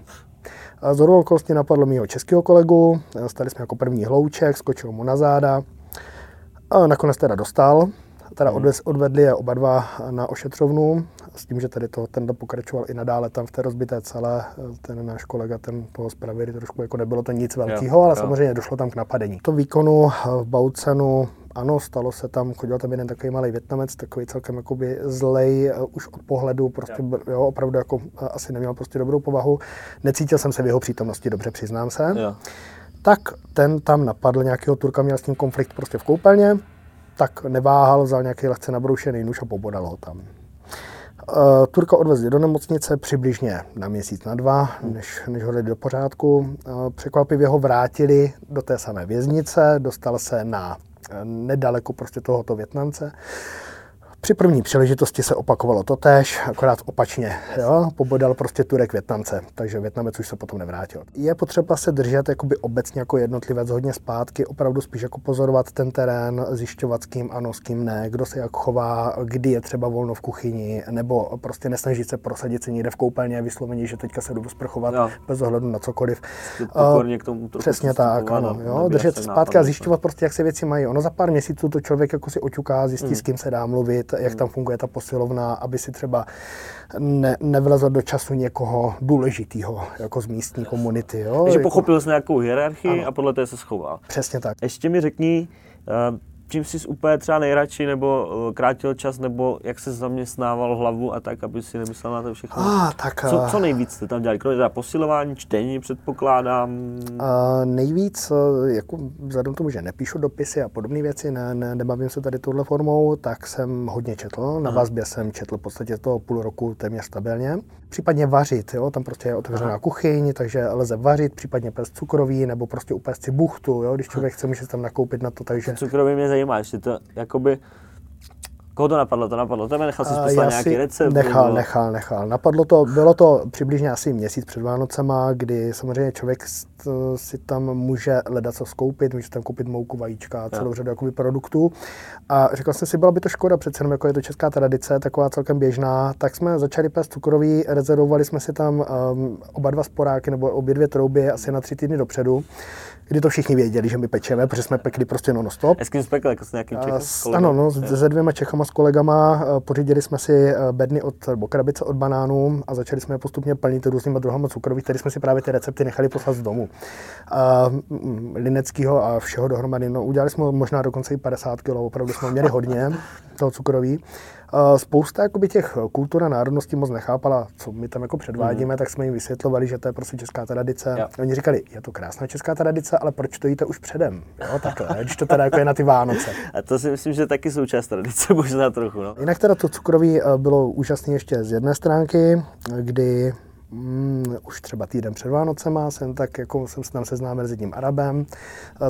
Z okolností napadlo mého českého kolegu, eh, stali jsme jako první hlouček, skočil mu na záda, a nakonec teda dostal, teda odvez, odvedli je oba dva na ošetřovnu, s tím, že tady to, ten pokračoval i nadále tam v té rozbité celé, ten náš kolega, ten toho zpravili trošku, jako nebylo to nic velkého, ale jo. samozřejmě došlo tam k napadení. To výkonu v Baucenu, ano, stalo se tam, chodil tam jeden takový malý Větnamec, takový celkem jakoby zlej, eh, už od pohledu, prostě byl, jo, opravdu jako eh, asi neměl prostě dobrou povahu. Necítil jsem se v jeho přítomnosti dobře, přiznám se Jo. tak ten tam napadl nějakého Turka, měl s ním konflikt prostě v koupelně, tak neváhal, vzal nějaký lehce nabroušený nůž a pobodal ho tam. Eh, Turka odvezli do nemocnice přibližně na měsíc, na dva, než, než ho dali do pořádku. Eh, Překvapivě ho vrátili do té samé věznice, dostal se na eh, nedaleko prostě tohoto Větnamce. Při první příležitosti se opakovalo to tež, akorát opačně. Jo? Pobodal prostě Turek Větnamce, takže Větnamec už se potom nevrátil. Je potřeba se držet jakoby obecně jako jednotlivec hodně zpátky, opravdu spíš jako pozorovat ten terén, zjišťovat s kým ano, s kým ne, kdo se jak chová, kdy je třeba volno v kuchyni, nebo prostě nesnažit se prosadit se někde v koupelně vysloveně, že teďka se jdu sprchovat Jo. bez ohledu na cokoliv. Pokorně k tomu trochu Přesně tak, ano. no, Jo, držet se zpátky a no. zjišťovat prostě, jak se věci mají. Ono za pár měsíců to člověk jako si oťuká, zjistí, Hmm. s kým se dá mluvit, jak tam funguje ta posilovna, aby si třeba ne, nevlezl do času někoho důležitého, jako z místní komunity. Jo? Takže Jako- pochopil jsi nějakou hierarchii Ano. a podle té se schoval. Přesně tak. Ještě mi řekni, eh, čím jsi úplně třeba nejradši, nebo eh, krátil čas, nebo jak se zaměstnával hlavu a tak, aby si nemyslel na to všechno. Ah, tak, Co, eh, co nejvíc jste tam dělali? Kromě teda posilování, čtení, předpokládám. A nejvíc, jako vzhledem k tomu, že nepíšu dopisy a podobné věci, ne, ne, nebavím se tady touhle formou, tak jsem hodně četl. Na vazbě jsem četl v podstatě toho půl roku téměř stabilně. Případně vařit, jo? tam prostě je otevřená kuchyň, takže lze vařit, případně pést cukroví nebo prostě upést si buchtu, jo? když člověk chce, může si tam nakoupit na to, takže Cukroví mě zajímá, jestli to jakoby Koho to napadlo? To napadlo tebe? Nechal jsi poslat nějaký recept? Nechal, nebo... nechal, nechal. Napadlo to, bylo to přibližně asi měsíc před Vánocema, kdy samozřejmě člověk si tam může ledat co skoupit, může tam koupit mouku, vajíčka, celou řadu jakoby, produktů. A řekl jsem si, byla by to škoda, přece jenom jako je to česká tradice, taková celkem běžná, tak jsme začali pést cukroví, rezervovali jsme si tam um, oba dva sporáky nebo obě dvě trouby asi na tři týdny dopředu kdy to všichni věděli, že my pečeme, protože jsme pekli prostě non-stop. S kým spekli, jako s nějakým Čechem? S, ano, no, s, se dvěma Čechama s kolegama eh, pořídili jsme si eh, bedny od, nebo krabice od banánů a začali jsme je postupně plnit různýma druhama cukrových, které jsme si právě ty recepty nechali poslat z domu. A, mm, lineckého a všeho dohromady. No, udělali jsme možná dokonce i 50 kg, opravdu jsme měli hodně toho cukroví. Spousta jakoby, těch kultur a národností moc nechápala, co my tam jako předvádíme, mm. tak jsme jim vysvětlovali, že to je prostě česká tradice. Jo. Oni říkali, je to krásná česká tradice, ale proč to jíte už předem? Jo, takhle, když to teda jako je na ty Vánoce. A to si myslím, že taky součást tradice, možná trochu. No. Jinak teda to cukroví eh, bylo úžasné ještě z jedné stránky, kdy mm, už třeba týden před Vánocema jsem tak jako jsem se tam seznámil s jedním Arabem,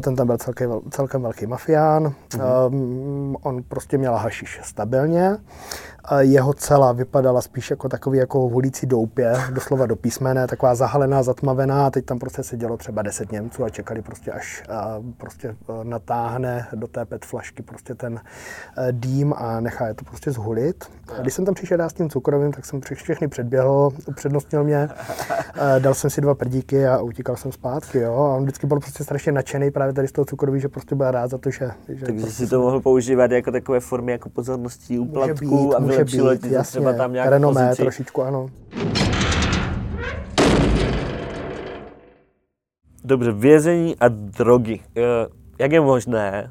ten tam byl celkem, celkem velký mafián, mm-hmm. um, on prostě měl hašiš stabilně, jeho cela vypadala spíš jako takový jako volící doupě, doslova do písmene, taková zahalená, zatmavená teď tam prostě sedělo třeba deset Němců a čekali prostě až prostě e, natáhne do té pet flašky prostě ten e, dým a nechá je to prostě zhulit. A když jsem tam přišel s tím cukrovým, tak jsem všechny předběhl, upřednostnil mě, e, dal jsem si dva prdíky a utíkal jsem zpátky, jo. A on vždycky byl prostě strašně nadšený právě tady z toho cukroví, že prostě byl rád za to, že... že Takže prostě si to mohl používat jako takové formy jako pozorností, úplatku a může být, jasně, třeba tam nějak renomé pozici. trošičku, ano. Dobře, vězení a drogy. Eh, jak je možné,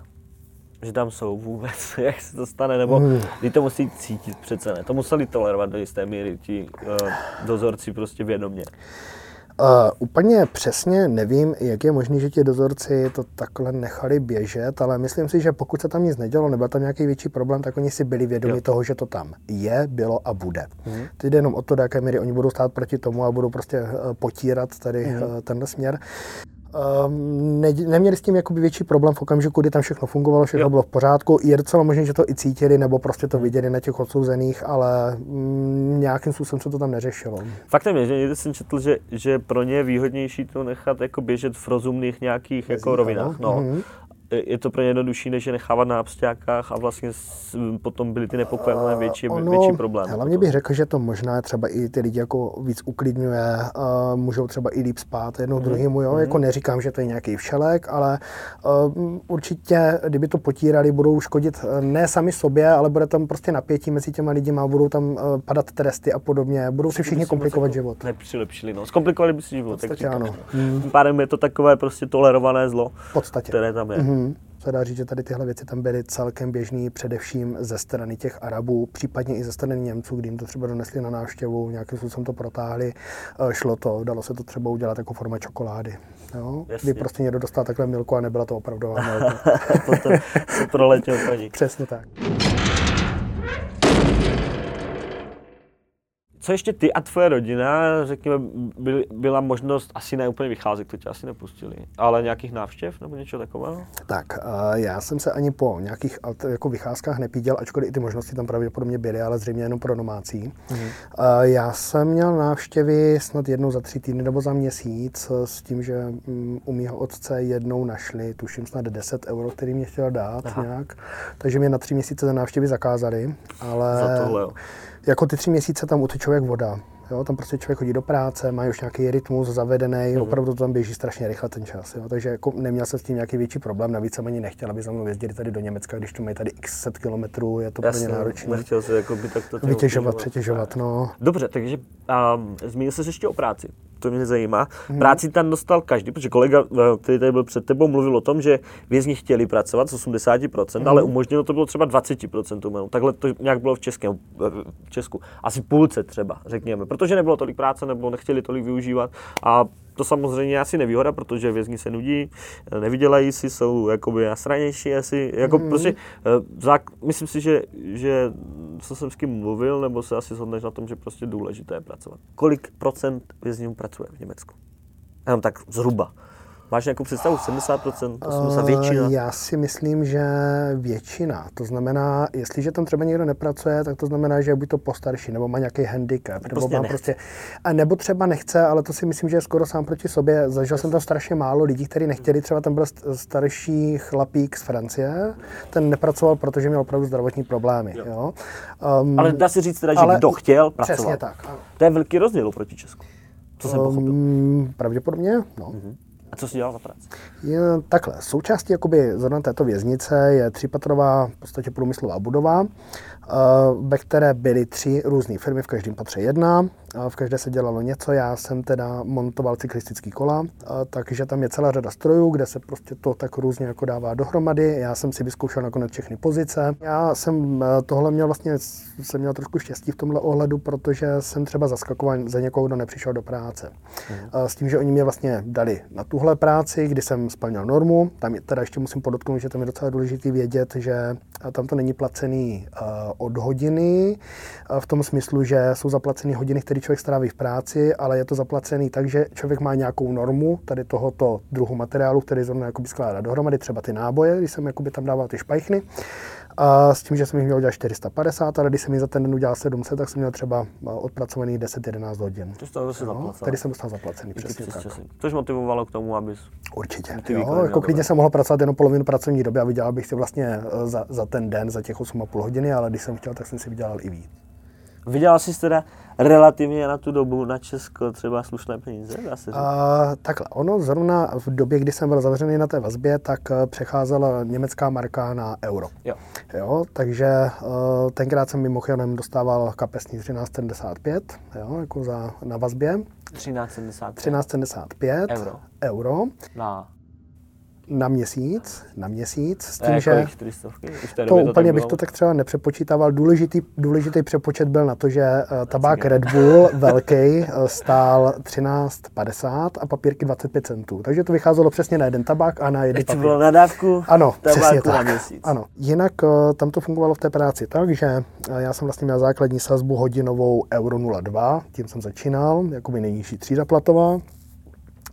že tam jsou vůbec, jak se to stane, nebo mm. to musí cítit přece ne. To museli tolerovat do jisté míry ti uh, dozorci prostě vědomě. Uh, úplně přesně nevím, jak je možné, že ti dozorci to takhle nechali běžet, ale myslím si, že pokud se tam nic nedělo, nebyl tam nějaký větší problém, tak oni si byli vědomi jo. toho, že to tam je, bylo a bude. Mm. Teď jde jenom o to, do jaké míry oni budou stát proti tomu a budou prostě uh, potírat tady mm. uh, tenhle směr. Um, ne, neměli s tím jakoby větší problém v okamžiku, kdy tam všechno fungovalo, všechno jo. bylo v pořádku. Je docela možné, že to i cítili, nebo prostě to viděli na těch odsouzených, ale mm, nějakým způsobem se to tam neřešilo. Faktem je, že někdy jsem četl, že, že pro ně je výhodnější to nechat jako běžet v rozumných nějakých jako rovinách. No. Mm-hmm je to pro ně jednodušší, než je nechávat na absťákách a vlastně potom byly ty nepokoje mnohem větší, ono, větší problém. Hlavně bych řekl, že to možná třeba i ty lidi jako víc uklidňuje, uh, můžou třeba i líp spát jednou mm. druhýmu, jo? Mm. jako neříkám, že to je nějaký všelek, ale uh, určitě, kdyby to potírali, budou škodit ne sami sobě, ale bude tam prostě napětí mezi těma lidmi, budou tam uh, padat tresty a podobně, budou si všichni komplikovat jako život. Nepřilepšili, no, zkomplikovali by si život. V podstatě ano. Mm. Tím pádem je to takové prostě tolerované zlo, podstatě. které tam je. Mm se dá říct, že tady tyhle věci tam byly celkem běžné, především ze strany těch Arabů, případně i ze strany Němců, kdy jim to třeba donesli na návštěvu, nějakým způsobem to protáhli, eh, šlo to, dalo se to třeba udělat jako forma čokolády. Jo? Kdy prostě někdo dostal takhle milku a nebyla to opravdová milka. Potom se proletěl paní. Přesně tak. Co ještě ty a tvoje rodina, řekněme, byl, byla možnost asi ne úplně vycházet, to tě asi nepustili, ale nějakých návštěv nebo něco takového? Tak, já jsem se ani po nějakých jako vycházkách nepíděl, ačkoliv i ty možnosti tam pravděpodobně byly, ale zřejmě jenom pro domácí. Mm. Já jsem měl návštěvy snad jednou za tři týdny nebo za měsíc s tím, že mm, u mého otce jednou našli, tuším snad 10 euro, který mě chtěl dát Aha. nějak, takže mě na tři měsíce za návštěvy zakázali, ale... Za tohle, jo jako ty tři měsíce tam uteče jak voda. Jo, tam prostě člověk chodí do práce, má už nějaký rytmus zavedený, mm-hmm. opravdu to tam běží strašně rychle ten čas. Jo. Takže jako neměl jsem s tím nějaký větší problém, navíc jsem ani nechtěl, aby za mnou jezdili tady do Německa, když tu mají tady x set kilometrů, je to pro ně náročné. Nechtěl se jako by takto vytěžovat, přetěžovat. No. Dobře, takže um, zmínil jsi ještě o práci to mě zajímá. Hmm. Práci tam dostal každý, protože kolega, eh, který tady byl před tebou, mluvil o tom, že vězni chtěli pracovat z 80%, hmm. ale umožněno to bylo třeba 20%. Takhle to nějak bylo v, Českém, v Česku. Asi půlce třeba, řekněme, protože nebylo tolik práce nebo nechtěli tolik využívat a to samozřejmě asi nevýhoda, protože vězni se nudí, nevydělají si, jsou jakoby nasranější asi, jako mm-hmm. prostě, eh, zák, myslím si, že, že co jsem s kým mluvil, nebo se asi shodneš na tom, že prostě důležité je pracovat. Kolik procent vězňů pracuje v Německu? Jenom tak zhruba. Máš nějakou představu? 70%, 80% většina? Uh, já si myslím, že většina. To znamená, jestliže tam třeba někdo nepracuje, tak to znamená, že je buď to postarší, nebo má nějaký handicap, nebo Prostě má nechce. prostě, a nebo třeba nechce, ale to si myslím, že je skoro sám proti sobě. Zažil jsem tam strašně málo lidí, kteří nechtěli, třeba tam byl st- starší chlapík z Francie, ten nepracoval, protože měl opravdu zdravotní problémy. Jo. Jo? Um, Ale dá se říct teda, že ale- kdo chtěl, pracoval. Přesně tak. ano. To je velký rozdíl oproti Česku. Co jsem pochopil. Um, pravděpodobně, no. A co jsi dělal za práci? Je takhle, součástí jakoby zrovna této věznice je třípatrová v podstatě průmyslová budova, eh, ve které byly tři různé firmy, v každém patře jedna, a v každé se dělalo něco, já jsem teda montoval cyklistický kola, a takže tam je celá řada strojů, kde se prostě to tak různě jako dává dohromady, já jsem si vyzkoušel nakonec všechny pozice. Já jsem eh, tohle měl vlastně, jsem měl trošku štěstí v tomhle ohledu, protože jsem třeba zaskakoval za někoho, kdo nepřišel do práce. Eh, S tím, že oni mě vlastně dali na tuhle práci, kdy jsem splnil normu. Tam je- teda ještě musím podotknout, že tam je docela důležité vědět, že eh, tam to není placený eh, od hodiny, eh, v tom smyslu, že jsou zaplacený hodiny, které člověk stráví v práci, ale je to zaplacený tak, že člověk má nějakou normu tady tohoto druhu materiálu, který zrovna skládá dohromady, třeba ty náboje, když jsem tam dával ty špajchny. A s tím, že jsem jich měl udělat 450, ale když jsem mi za ten den udělal 700, tak jsem měl třeba eh, odpracovaných 10-11 hodin. To jsi to zase No, tady jsem dostal zaplacený, přesně přes tak. časy. Což motivovalo k tomu, abys... Určitě. Ty Jo, jako klidně jsem mohl pracovat jenom polovinu pracovní doby a vydělal bych si vlastně eh, za, za ten den, za těch 8,5 hodiny, ale když jsem chtěl, tak jsem si vydělal i víc. Vydělal jsi teda relativně na tu dobu na Česko třeba slušné peníze, dá se říct. A, takhle, ono zrovna v době, kdy jsem byl zavřený na té vazbě, tak eh, přecházela německá marka na euro. Jo. Jo, takže eh, tenkrát jsem mimochodem dostával kapesní 13,75 jo, jako za, na vazbě. 13,70 13,75 Euro. euro na na měsíc, na měsíc, s tím, že... kolik, 400? Už v té To úplně tak bych to tak třeba nepřepočítával. Důležitý, důležitý přepočet byl na to, že eh, tabák Red Bull velký eh, stál 13,50 a papírky 25 centů. Takže to vycházelo přesně na jeden tabák a na jeden papír. bylo na dávku Ano, přesně tabáku na tak. měsíc. Ano. Jinak eh, tam to fungovalo v té práci tak, že já jsem vlastně měl základní sazbu hodinovou euro 0,2, tím jsem začínal, jakoby nejnižší třída platová.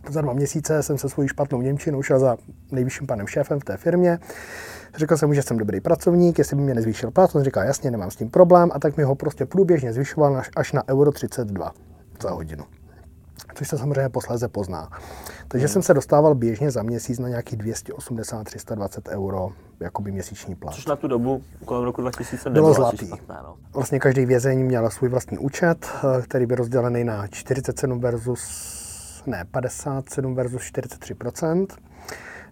Za dva měsíce jsem se svojí špatnou Němčinou šel za nejvyšším panem šéfem v té firmě. Řekl jsem mu, že jsem dobrý pracovník, jestli by mě nezvýšil plat, on říkal, jasně, nemám s tím problém, a tak mi ho prostě průběžně zvyšoval až- na euro 32 za hodinu. Což se samozřejmě posléze pozná. Takže Hmm. jsem se dostával běžně za měsíc na nějakých 280-320 euro jakoby měsíční plat. Což na tu dobu, kolem roku 2000, Bylo zlatý. špatné, no. Vlastně každý vězeň měl svůj vlastní účet, eh, který byl rozdělený na 47 versus, ne, 57 versus 43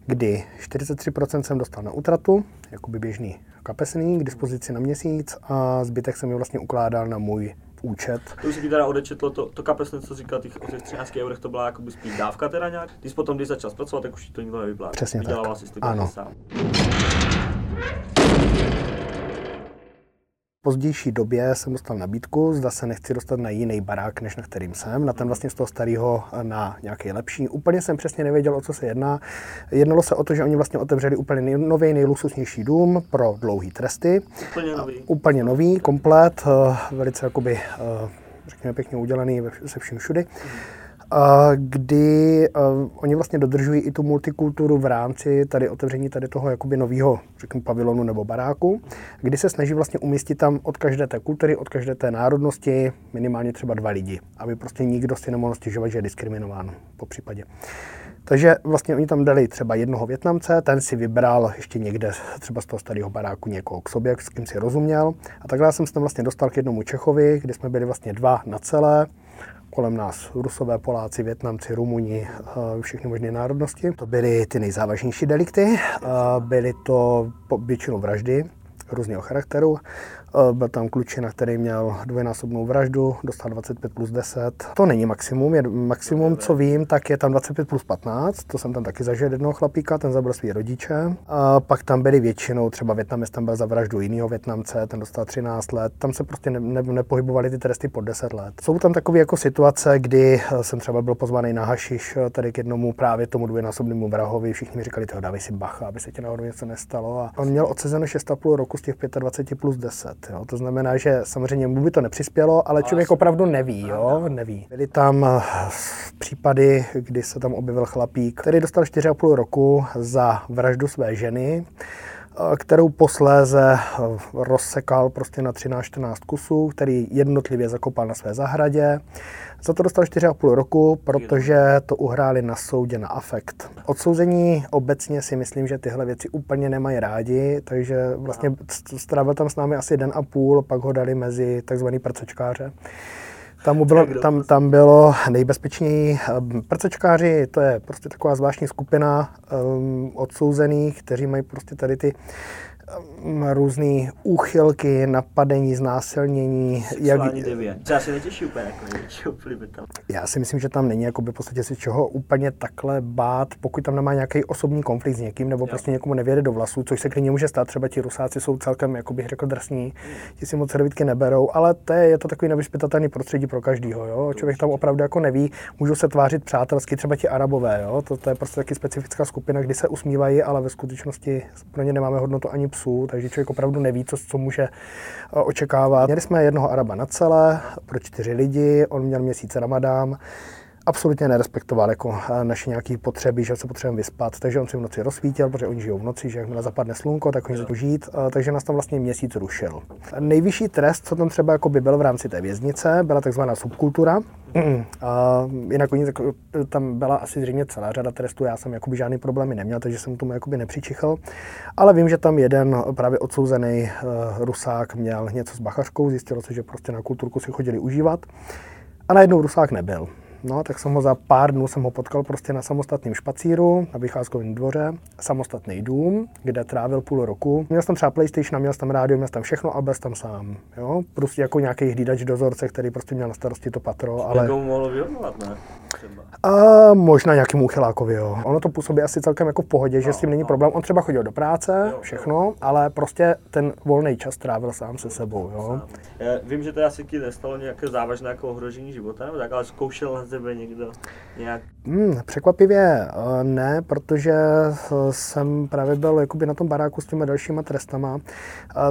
kdy 43% jsem dostal na útratu, jakoby běžný kapesný, k dispozici na měsíc a zbytek jsem mi vlastně ukládal na můj účet. To už se ti teda odečetlo, to, to kapesné, co říkal těch, o těch 13 eurech, to byla jakoby spíš dávka teda nějak. Když potom, když začal pracovat, tak už ti to nikdo nevyplácí. Přesně tak. Vydělával jsi ty Ano. sám. Pozdější době jsem dostal nabídku, zda se nechci dostat na jiný barák, než na kterým jsem, na ten vlastně z toho starého na nějaký lepší. Úplně jsem přesně nevěděl, o co se jedná. Jednalo se o to, že oni vlastně otevřeli úplně nej- nový, nejluxusnější dům pro dlouhé tresty. Úplně nový. Úplně nový, komplet, eh, velice jakoby, eh, řekněme pěkně udělaný se vším všudy. A kdy uh, oni vlastně dodržují i tu multikulturu v rámci tady otevření tady toho jakoby nového, řeknu, pavilonu nebo baráku, kdy se snaží vlastně umístit tam od každé té kultury, od každé té národnosti minimálně třeba dva lidi, aby prostě nikdo si nemohl stěžovat, že je diskriminován po případě. Takže vlastně oni tam dali třeba jednoho Větnamce, ten si vybral ještě někde třeba z toho starého baráku někoho k sobě, s kým si rozuměl. A takhle jsem se tam vlastně dostal k jednomu Čechovi, kde jsme byli vlastně dva na celé. Kolem nás Rusové, Poláci, Větnamci, Rumuni, eh, všechny možné národnosti. To byly ty nejzávažnější delikty. Eh, Byly to většinou vraždy různého charakteru. Eh, Byl tam klučina, který měl dvojnásobnou vraždu, dostal 25 plus 10. To není maximum, je maximum, co vím, tak je tam 25 plus 15, to jsem tam taky zažil jednoho chlapíka, ten zabil svý rodiče. A pak tam byli většinou, třeba Větnamec tam byl za vraždu jiného Větnamce, ten dostal 13 let, tam se prostě ne, ne, nepohybovaly ty tresty pod 10 let. Jsou tam takové jako situace, kdy eh, jsem třeba byl pozvaný na hašiš eh, tady k jednomu právě tomu dvojnásobnému vrahovi, všichni mi říkali, toho dávej si bacha, aby se ti náhodou něco nestalo. A on měl odsezeno 6,5 roku z těch 25 plus 10. Jo. To znamená, že samozřejmě mu by to nepřispělo, ale člověk opravdu neví. Jo, neví. Byly tam eh, případy, kdy se tam objevil chlapík, který dostal 4,5 roku za vraždu své ženy kterou posléze rozsekal prostě na 13-14 kusů, který jednotlivě zakopal na své zahradě. Za to dostal 4,5 roku, protože to uhráli na soudě na afekt. Odsouzení obecně si myslím, že tyhle věci úplně nemají rádi, takže vlastně strávil tam s námi asi den a půl, pak ho dali mezi takzvaný prcečkáře. Tam, bylo, tam, tam bylo nejbezpečněji ehm, prcečkáři, to je prostě taková zvláštní skupina um, odsouzených, kteří mají prostě tady ty různé úchylky, napadení, znásilnění. Sexuální jak... devě. Já si netěší úplně jako tam. Já si myslím, že tam není jako by v podstatě si čeho úplně takhle bát, pokud tam nemá nějaký osobní konflikt s někým, nebo jo. prostě někomu nevěde do vlasů, což se klidně může stát. Třeba ti rusáci jsou celkem, jako bych řekl, drsní, ti si moc servítky neberou, ale to je, je to takový nevyspytatelný prostředí pro každýho. Jo? Člověk tam opravdu jako neví, můžou se tvářit přátelsky, třeba ti arabové. Jo? To, to je prostě taky specifická skupina, kdy se usmívají, ale ve skutečnosti pro ně nemáme hodnotu ani psů, takže člověk opravdu neví, co, co může eh, očekávat. Měli jsme jednoho Araba na celé pro čtyři lidi, on měl měsíc Ramadán, absolutně nerespektoval jako eh, naše nějaké potřeby, že se potřebujeme vyspat, takže on si v noci rozsvítil, protože oni žijou v noci, že jakmile zapadne slunko, tak oni začnou žít, eh, takže nás tam vlastně měsíc rušil. Nejvyšší trest, co tam třeba jako by byl v rámci té věznice, byla takzvaná subkultura, a jinak oni, tam byla asi zřejmě celá řada trestů, já jsem jakoby žádný problémy neměl, takže jsem tomu jakoby nepřičichl. Ale vím, že tam jeden právě odsouzený Rusák měl něco s bachařkou, zjistilo se, že prostě na kulturku si chodili užívat. A najednou Rusák nebyl. No, tak jsem ho za pár dnů jsem ho potkal prostě na samostatném špacíru na vycházkovém dvoře, samostatný dům, kde trávil půl roku. Měl jsem třeba PlayStation, měl jsem rádio, měl jsem všechno a byl tam sám. Jo? Prostě jako nějaký hlídač dozorce, který prostě měl na starosti to patro. Ale... Někomu mohlo vyhodnovat, ne? Třeba. A možná nějakým úchylákovi, jo. Ono to působí asi celkem jako v pohodě, no, že s tím není no. problém. On třeba chodil do práce, jo, všechno, jo. ale prostě ten volný čas trávil sám se sebou, jo. Já vím, že to asi ti nestalo nějaké závažné jako ohrožení života, nebo tak, ale zkoušel tebe někdo nějak? Hmm, překvapivě eh, ne, protože eh, jsem právě byl jakoby na tom baráku s těmi dalšíma trestama.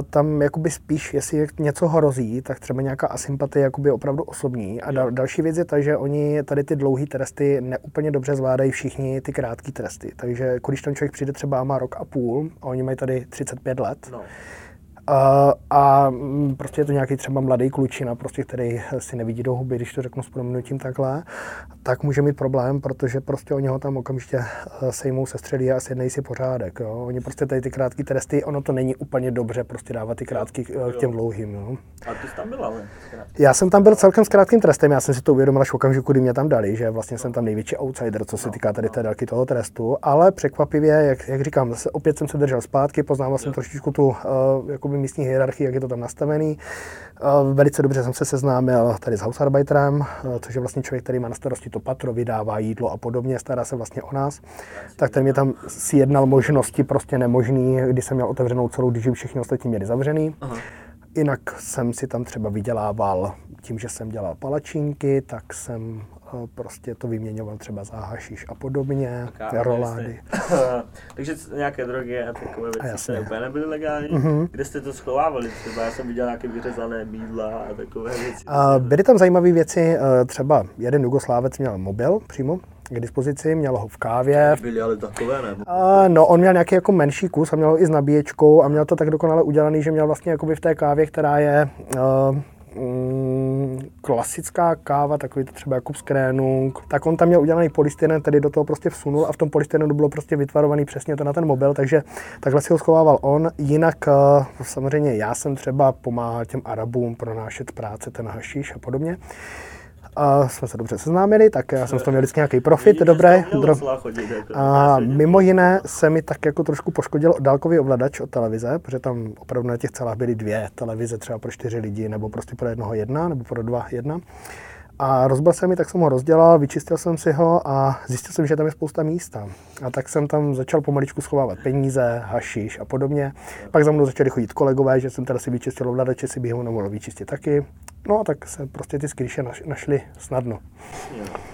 Tam jakoby spíš, jestli něco hrozí, tak třeba nějaká asympatie jakoby opravdu osobní. A dal, další věc je ta, že oni tady ty dlouhé tresty neúplně dobře zvládají všichni ty krátké tresty. Takže když ten člověk přijde třeba má rok a půl a oni mají tady 35 let, no a, a mm, prostě je to nějaký třeba mladý klučina, prostě, který si nevidí do huby, když to řeknu s proměnutím takhle, tak může mít problém, protože prostě oni ho tam okamžitě eh, sejmou, střelí a sjednají si pořádek. Jo. Oni prostě tady ty krátké tresty, ono to není úplně dobře prostě dávat ty krátké eh, k těm dlouhým. Jo. A ty jsi tam byl ale? Já jsem tam byl celkem s krátkým trestem, já jsem si to uvědomil až v okamžiku, kdy mě tam dali, že vlastně jsem tam největší outsider, co se no, týká tady té délky toho trestu, ale překvapivě, jak, jak říkám, zase opět jsem se držel zpátky, poznával jsem trošičku tu uh, jakoby místní hierarchii, jak je to tam nastavený. Velice dobře jsem se seznámil tady s Hausarbeiterem, což je vlastně člověk, který má na starosti to patro, vydává jídlo a podobně, stará se vlastně o nás. Tak ten mě tam si jednal možnosti prostě nemožný, kdy jsem měl otevřenou celou, když všichni ostatní měli zavřený. Aha. Jinak jsem si tam třeba vydělával tím, že jsem dělal palačinky, tak jsem prostě to vyměňoval třeba za hašiš a podobně, Kámo, rolády. Takže nějaké drogy a takové věci se úplně nebyly legální. Mm-hmm. Kde jste to schovávali třeba? Já jsem viděl nějaké vyřezané bídla a takové věci. A byly tam zajímavé věci, eh, třeba jeden Jugoslávec měl mobil přímo, k dispozici, měl ho v kávě. Byly ale takové, ne? A, no, on měl nějaký jako menší kus a měl ho i s nabíječkou a měl to tak dokonale udělaný, že měl vlastně v té kávě, která je uh, mm, klasická káva, takový třeba jako skrénung, tak on tam měl udělaný polystyren, tedy do toho prostě vsunul a v tom polystyrenu bylo prostě vytvarovaný přesně to na ten mobil, takže takhle si ho schovával on. Jinak eh, samozřejmě já jsem třeba pomáhal těm Arabům pronášet práce, ten hašiš a podobně a jsme se dobře seznámili, tak já jsem z toho měl vždycky nějaký profit, dobré. Dro... Jako a mimo jiné se mi tak jako trošku poškodil dálkový ovladač od televize, protože tam opravdu na těch celách byly dvě televize, třeba pro čtyři lidi, nebo prostě pro jednoho jedna, nebo pro dva jedna. A rozbil se mi, tak jsem ho rozdělal, vyčistil jsem si ho a zjistil jsem, že tam je spousta místa. A tak jsem tam začal pomaličku schovávat peníze, hašiš a podobně. Pak za mnou začali chodit kolegové, že jsem teda si vyčistil ovladače, si bych ho nemohl vyčistit taky No tak se prostě ty skrýše našly snadno.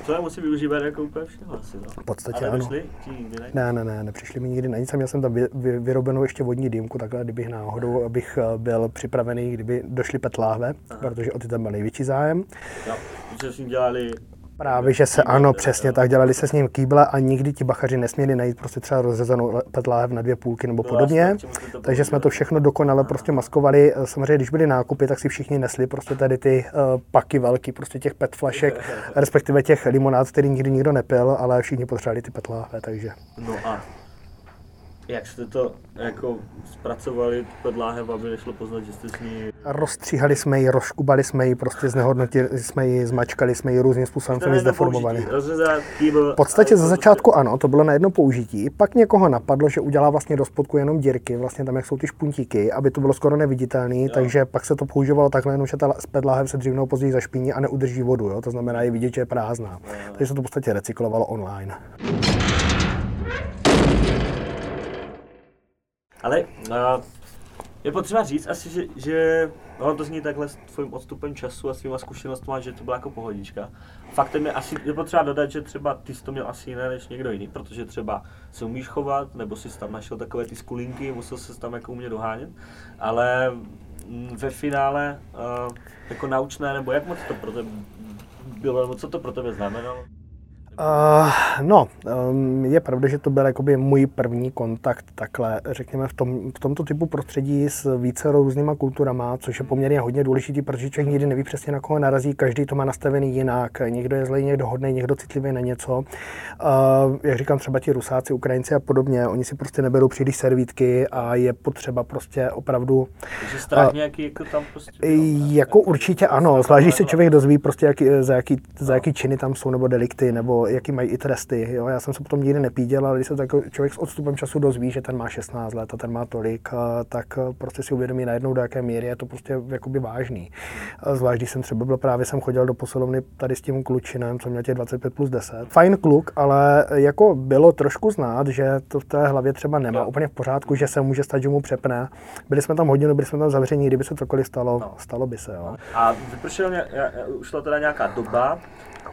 To je musí využívat jako úplně všechno asi, no. V podstatě ano. Ti nikdy ne? Ne, ne, nepřišli mi nikdy na nic. Měl jsem tam vy, vy, vyrobenou ještě vodní dýmku, takhle, kdybych náhodou abych eh, byl připravený, kdyby došly petláhve, protože o ty tam byl největší zájem. Jo, protože s dělali Právě, že se ano, přesně tak, dělali se s ním kýble a nikdy ti bachaři nesměli najít prostě třeba rozřezanou petláhev na dvě půlky nebo podobně. Takže jsme to všechno dokonale prostě maskovali. Samozřejmě, když byly nákupy, tak si všichni nesli prostě tady ty uh, paky velký, prostě těch pet flašek, respektive těch limonád, který nikdy nikdo nepil, ale všichni potřebovali ty petláhve, takže. No a jak jste to jako zpracovali pod láhev, aby nešlo poznat, že jste s ní... Rozstříhali jsme ji, rozkubali jsme ji, prostě znehodnotili jsme ji, zmačkali jsme ji různým způsobem, jsme ji zdeformovali. V podstatě ze začátku ano, to bylo na jedno použití. Pak někoho napadlo, že udělá vlastně do spodku jenom dírky, vlastně tam, jak jsou ty špuntíky, aby to bylo skoro neviditelné, takže pak se to používalo takhle, jenom že ta láhev se dřív nebo později zašpiní a neudrží vodu, jo? to znamená, je vidět, že je prázdná. Takže se to v podstatě recyklovalo online. Ale uh, je potřeba říct asi, že, že ono to zní takhle s tvým odstupem času a svýma zkušenostmi, že to byla jako pohodička. Faktem je asi, je potřeba dodat, že třeba ty jsi to měl asi jiné než někdo jiný, protože třeba se umíš chovat, nebo jsi tam našel takové ty skulinky, musel se tam jako umět dohánět, ale mm, ve finále uh, jako naučné, nebo jak moc to pro tebe bylo, nebo co to pro tebe znamenalo? Uh, no, um, je pravda, že to byl jakoby můj první kontakt takhle, řekněme, v, tom, v tomto typu prostředí s více různýma kulturama, což je poměrně hodně důležitý, protože člověk nikdy neví přesně na koho narazí, každý to má nastavený jinak, někdo je zlej, někdo hodný, někdo citlivý na něco. Uh, jak říkám, třeba ti Rusáci, Ukrajinci a podobně, oni si prostě neberou příliš servítky a je potřeba prostě opravdu... Takže strach uh, nějaký jako tam prostě... Jako určitě ano, zvlášť když se člověk dozví prostě, jaký, za, jaký, za jaký činy tam jsou nebo delikty, nebo jaký mají i tresty. Jo? Já jsem se potom nikdy nepíděl, ale když se tak člověk s odstupem času dozví, že ten má 16 let a ten má tolik, tak prostě si uvědomí najednou, do jaké míry je to prostě jakoby vážný. Zvlášť, když jsem třeba byl právě, jsem chodil do posilovny tady s tím klučinem, co měl těch 25 plus 10. Fajn kluk, ale jako bylo trošku znát, že to v té hlavě třeba nemá no. úplně v pořádku, že se může stát, že mu přepne. Byli jsme tam hodinu, byli jsme tam zavření, kdyby se cokoliv stalo, no. stalo by se. Jo. A vypršel, ušla teda nějaká doba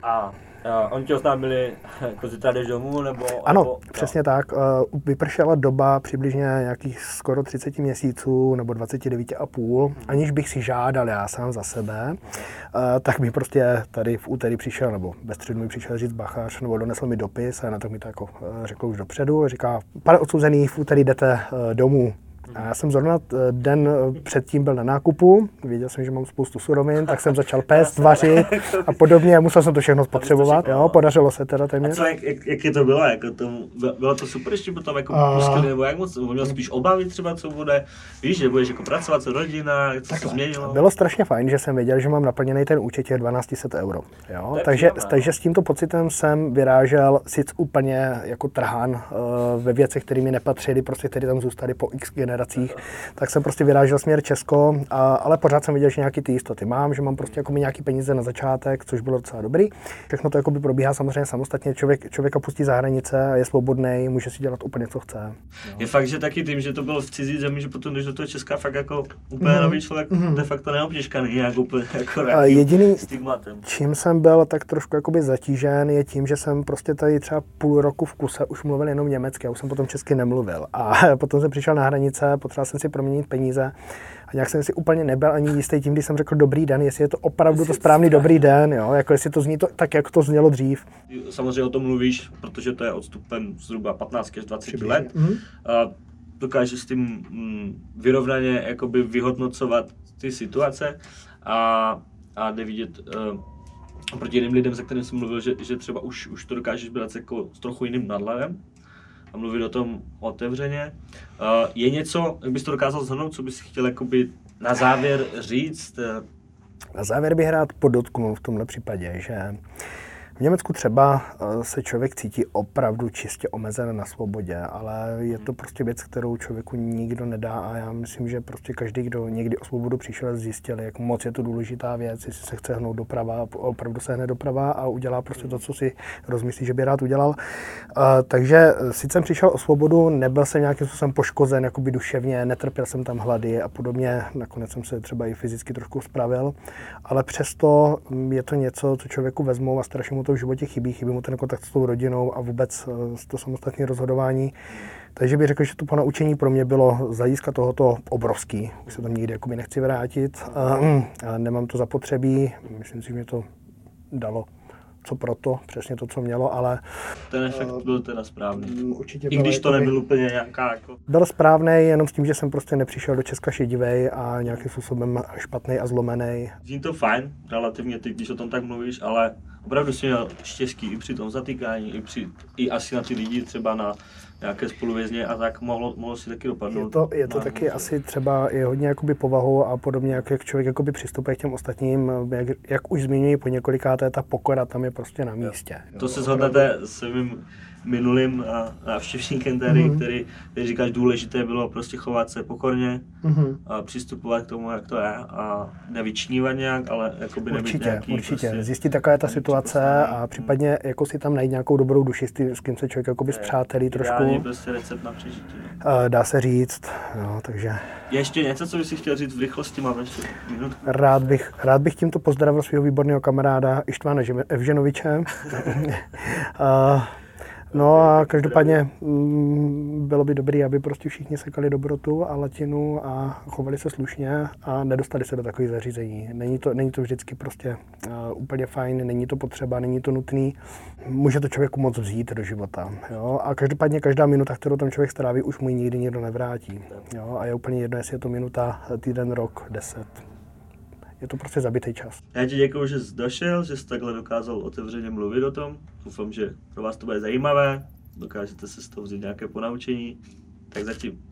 a Uh, oni tě oznámili, jako zítra jdeš domů, nebo... Ano, nebo, přesně no. tak. Uh, vypršela doba přibližně nějakých skoro 30 měsíců, nebo 29,5, hmm. aniž bych si žádal já sám za sebe, uh, tak mi prostě tady v úterý přišel, nebo ve středu mi přišel říct bachař, nebo donesl mi dopis a na to mi to jako uh, řekl už dopředu. Říká, pane odsouzený, v úterý jdete uh, domů, a já jsem zrovna eh, den eh, předtím byl na nákupu, věděl jsem, že mám spoustu surovin, tak jsem začal pést, vařit a podobně. Musel jsem to všechno spotřebovat. Jo, podařilo se teda téměř. A co, jak, jak, jak, je to bylo? Jako to, bylo to super, že by tam jako a... pustili, nebo jak moc? Měl spíš obavy třeba, co bude? Víš, že budeš jako pracovat, co rodina, co Takhle. se změnilo? Bylo strašně fajn, že jsem věděl, že mám naplněný ten účet těch 1200 euro. Jo? Takže, takže s tímto pocitem jsem vyrážel sice úplně jako trhán uh, ve věcech, které mi nepatřily, prostě které tam zůstaly po x generacích, tak jsem prostě vyrážel směr Česko, a, ale pořád jsem viděl, že nějaký ty jistoty mám, že mám prostě jako nějaký peníze na začátek, což bylo docela dobrý. Všechno to jako by probíhá samozřejmě samostatně, člověk, člověk opustí za hranice a je svobodný, může si dělat úplně, co chce. Jo. Je fakt, že taky tím, že to bylo v cizí zemi, že potom, když do toho Česka fakt jako úplně mm-hmm. nový člověk, mm-hmm. de facto neobtěžkaný, nějak úplně jako Jediný, stigmatem. čím jsem byl tak trošku jakoby zatížen, je tím, že jsem prostě tady třeba půl roku v kuse už mluvil jenom německy, já už jsem potom česky nemluvil. A potom jsem přišel na hranice, potřeboval jsem si proměnit peníze a nějak jsem si úplně nebyl ani jistý tím, když jsem řekl dobrý den, jestli je to opravdu to správný dobrý den, jo? jako jestli to zní to, tak, jak to znělo dřív. Samozřejmě o tom mluvíš, protože to je odstupem zhruba 15 až 20 Přibližně. let. Mm-hmm. A dokážeš s tím mm, vyrovnaně jakoby vyhodnocovat ty situace a, a nevidět uh, proti jiným lidem, se kterým jsem mluvil, že, že třeba už, už to dokážeš brát jako s trochu jiným nadhledem a mluvit o tom otevřeně. Uh, je něco, jak bys to dokázal zhrnout, co bys chtěl jakoby na závěr říct? Na závěr bych rád podotknul v tomhle případě, že V Německu třeba eh, se člověk cítí opravdu čistě omezen na svobodě, ale je to prostě věc, kterou člověku nikdo nedá a já myslím, že prostě každý, kdo někdy o svobodu přišel, zjistil, jak moc je to důležitá věc, jestli se chce hnout doprava, opravdu se hne doprava a udělá prostě to, co si rozmyslí, že by rád udělal. Uh, takže sice jsem přišel o svobodu, nebyl jsem nějakým způsobem poškozen jakoby duševně, netrpěl jsem tam hlady a podobně, nakonec jsem se třeba i fyzicky trošku spravil, ale přesto je to něco, co člověku vezmou a strašně mu to v životě chybí, chybí mu ten kontakt s tou rodinou a vůbec eh, to samostatné rozhodování. Takže bych řekl, že to ponaučení pro mě bylo z hlediska tohoto obrovský. Už se tam nikdy jakoby nechci vrátit. A, a nemám to zapotřebí. Myslím si, že mě to dalo co proto, přesně to, co mělo, ale... Ten efekt uh, byl teda správný. Mm, určitě I když to nebyl úplně nějaká jako... Byl správný, jenom s tím, že jsem prostě nepřišel do Česka šedivej a nějakým způsobem špatný a zlomený. Zní to fajn, relativně ty, když o tom tak mluvíš, ale opravdu jsi měl štěstí i při tom zatýkání, i, při, i asi na ty lidi třeba na nějaké spoluvězně a tak mohlo, mohlo si taky dopadnout. Je to, je to taky může. asi třeba i hodně jakoby povahou a podobně, jak, jak člověk jakoby přistupuje k těm ostatním, jak, jak už zmiňuji po několikáté, ta pokora tam je prostě na místě. To se shodnete s mým minulým návštěvníkem tady, mm-hmm. který, který říkáš, důležité bylo prostě chovat se pokorně mm-hmm. a přistupovat k tomu, jak to je a nevyčnívat nějak, ale jako by určitě, nějaký, určitě. Prostě, Zjistit, jaká je ta situace a případně jako si tam najít nějakou dobrou duši, s kým se člověk jakoby zpřátelí trošku. prostě recept na přežití. Dá se říct, no, takže... Je ještě něco, co bys chtěl říct v rychlosti, máme ještě minutku. Rád bych, rád bych tímto pozdravil svého výborného kamaráda Ištvána Evženoviče. No a každopádně mm, bylo by dobré, aby prostě všichni sekali dobrotu a latinu a chovali se slušně a nedostali se do takových zařízení. Není to, není to vždycky prostě uh, úplně fajn, není to potřeba, není to nutný. Může to člověku moc vzít do života. Jo? A každopádně každá minuta, kterou tam člověk stráví, už mu ji nikdy nikdo nevrátí. Jo? A je úplně jedno, jestli je to minuta, týden, rok, deset je to prostě zabitý čas. Já ti děkuji, že jsi došel, že jsi takhle dokázal otevřeně mluvit o tom. Doufám, že pro vás to bude zajímavé, dokážete se z toho vzít nějaké ponaučení. Tak zatím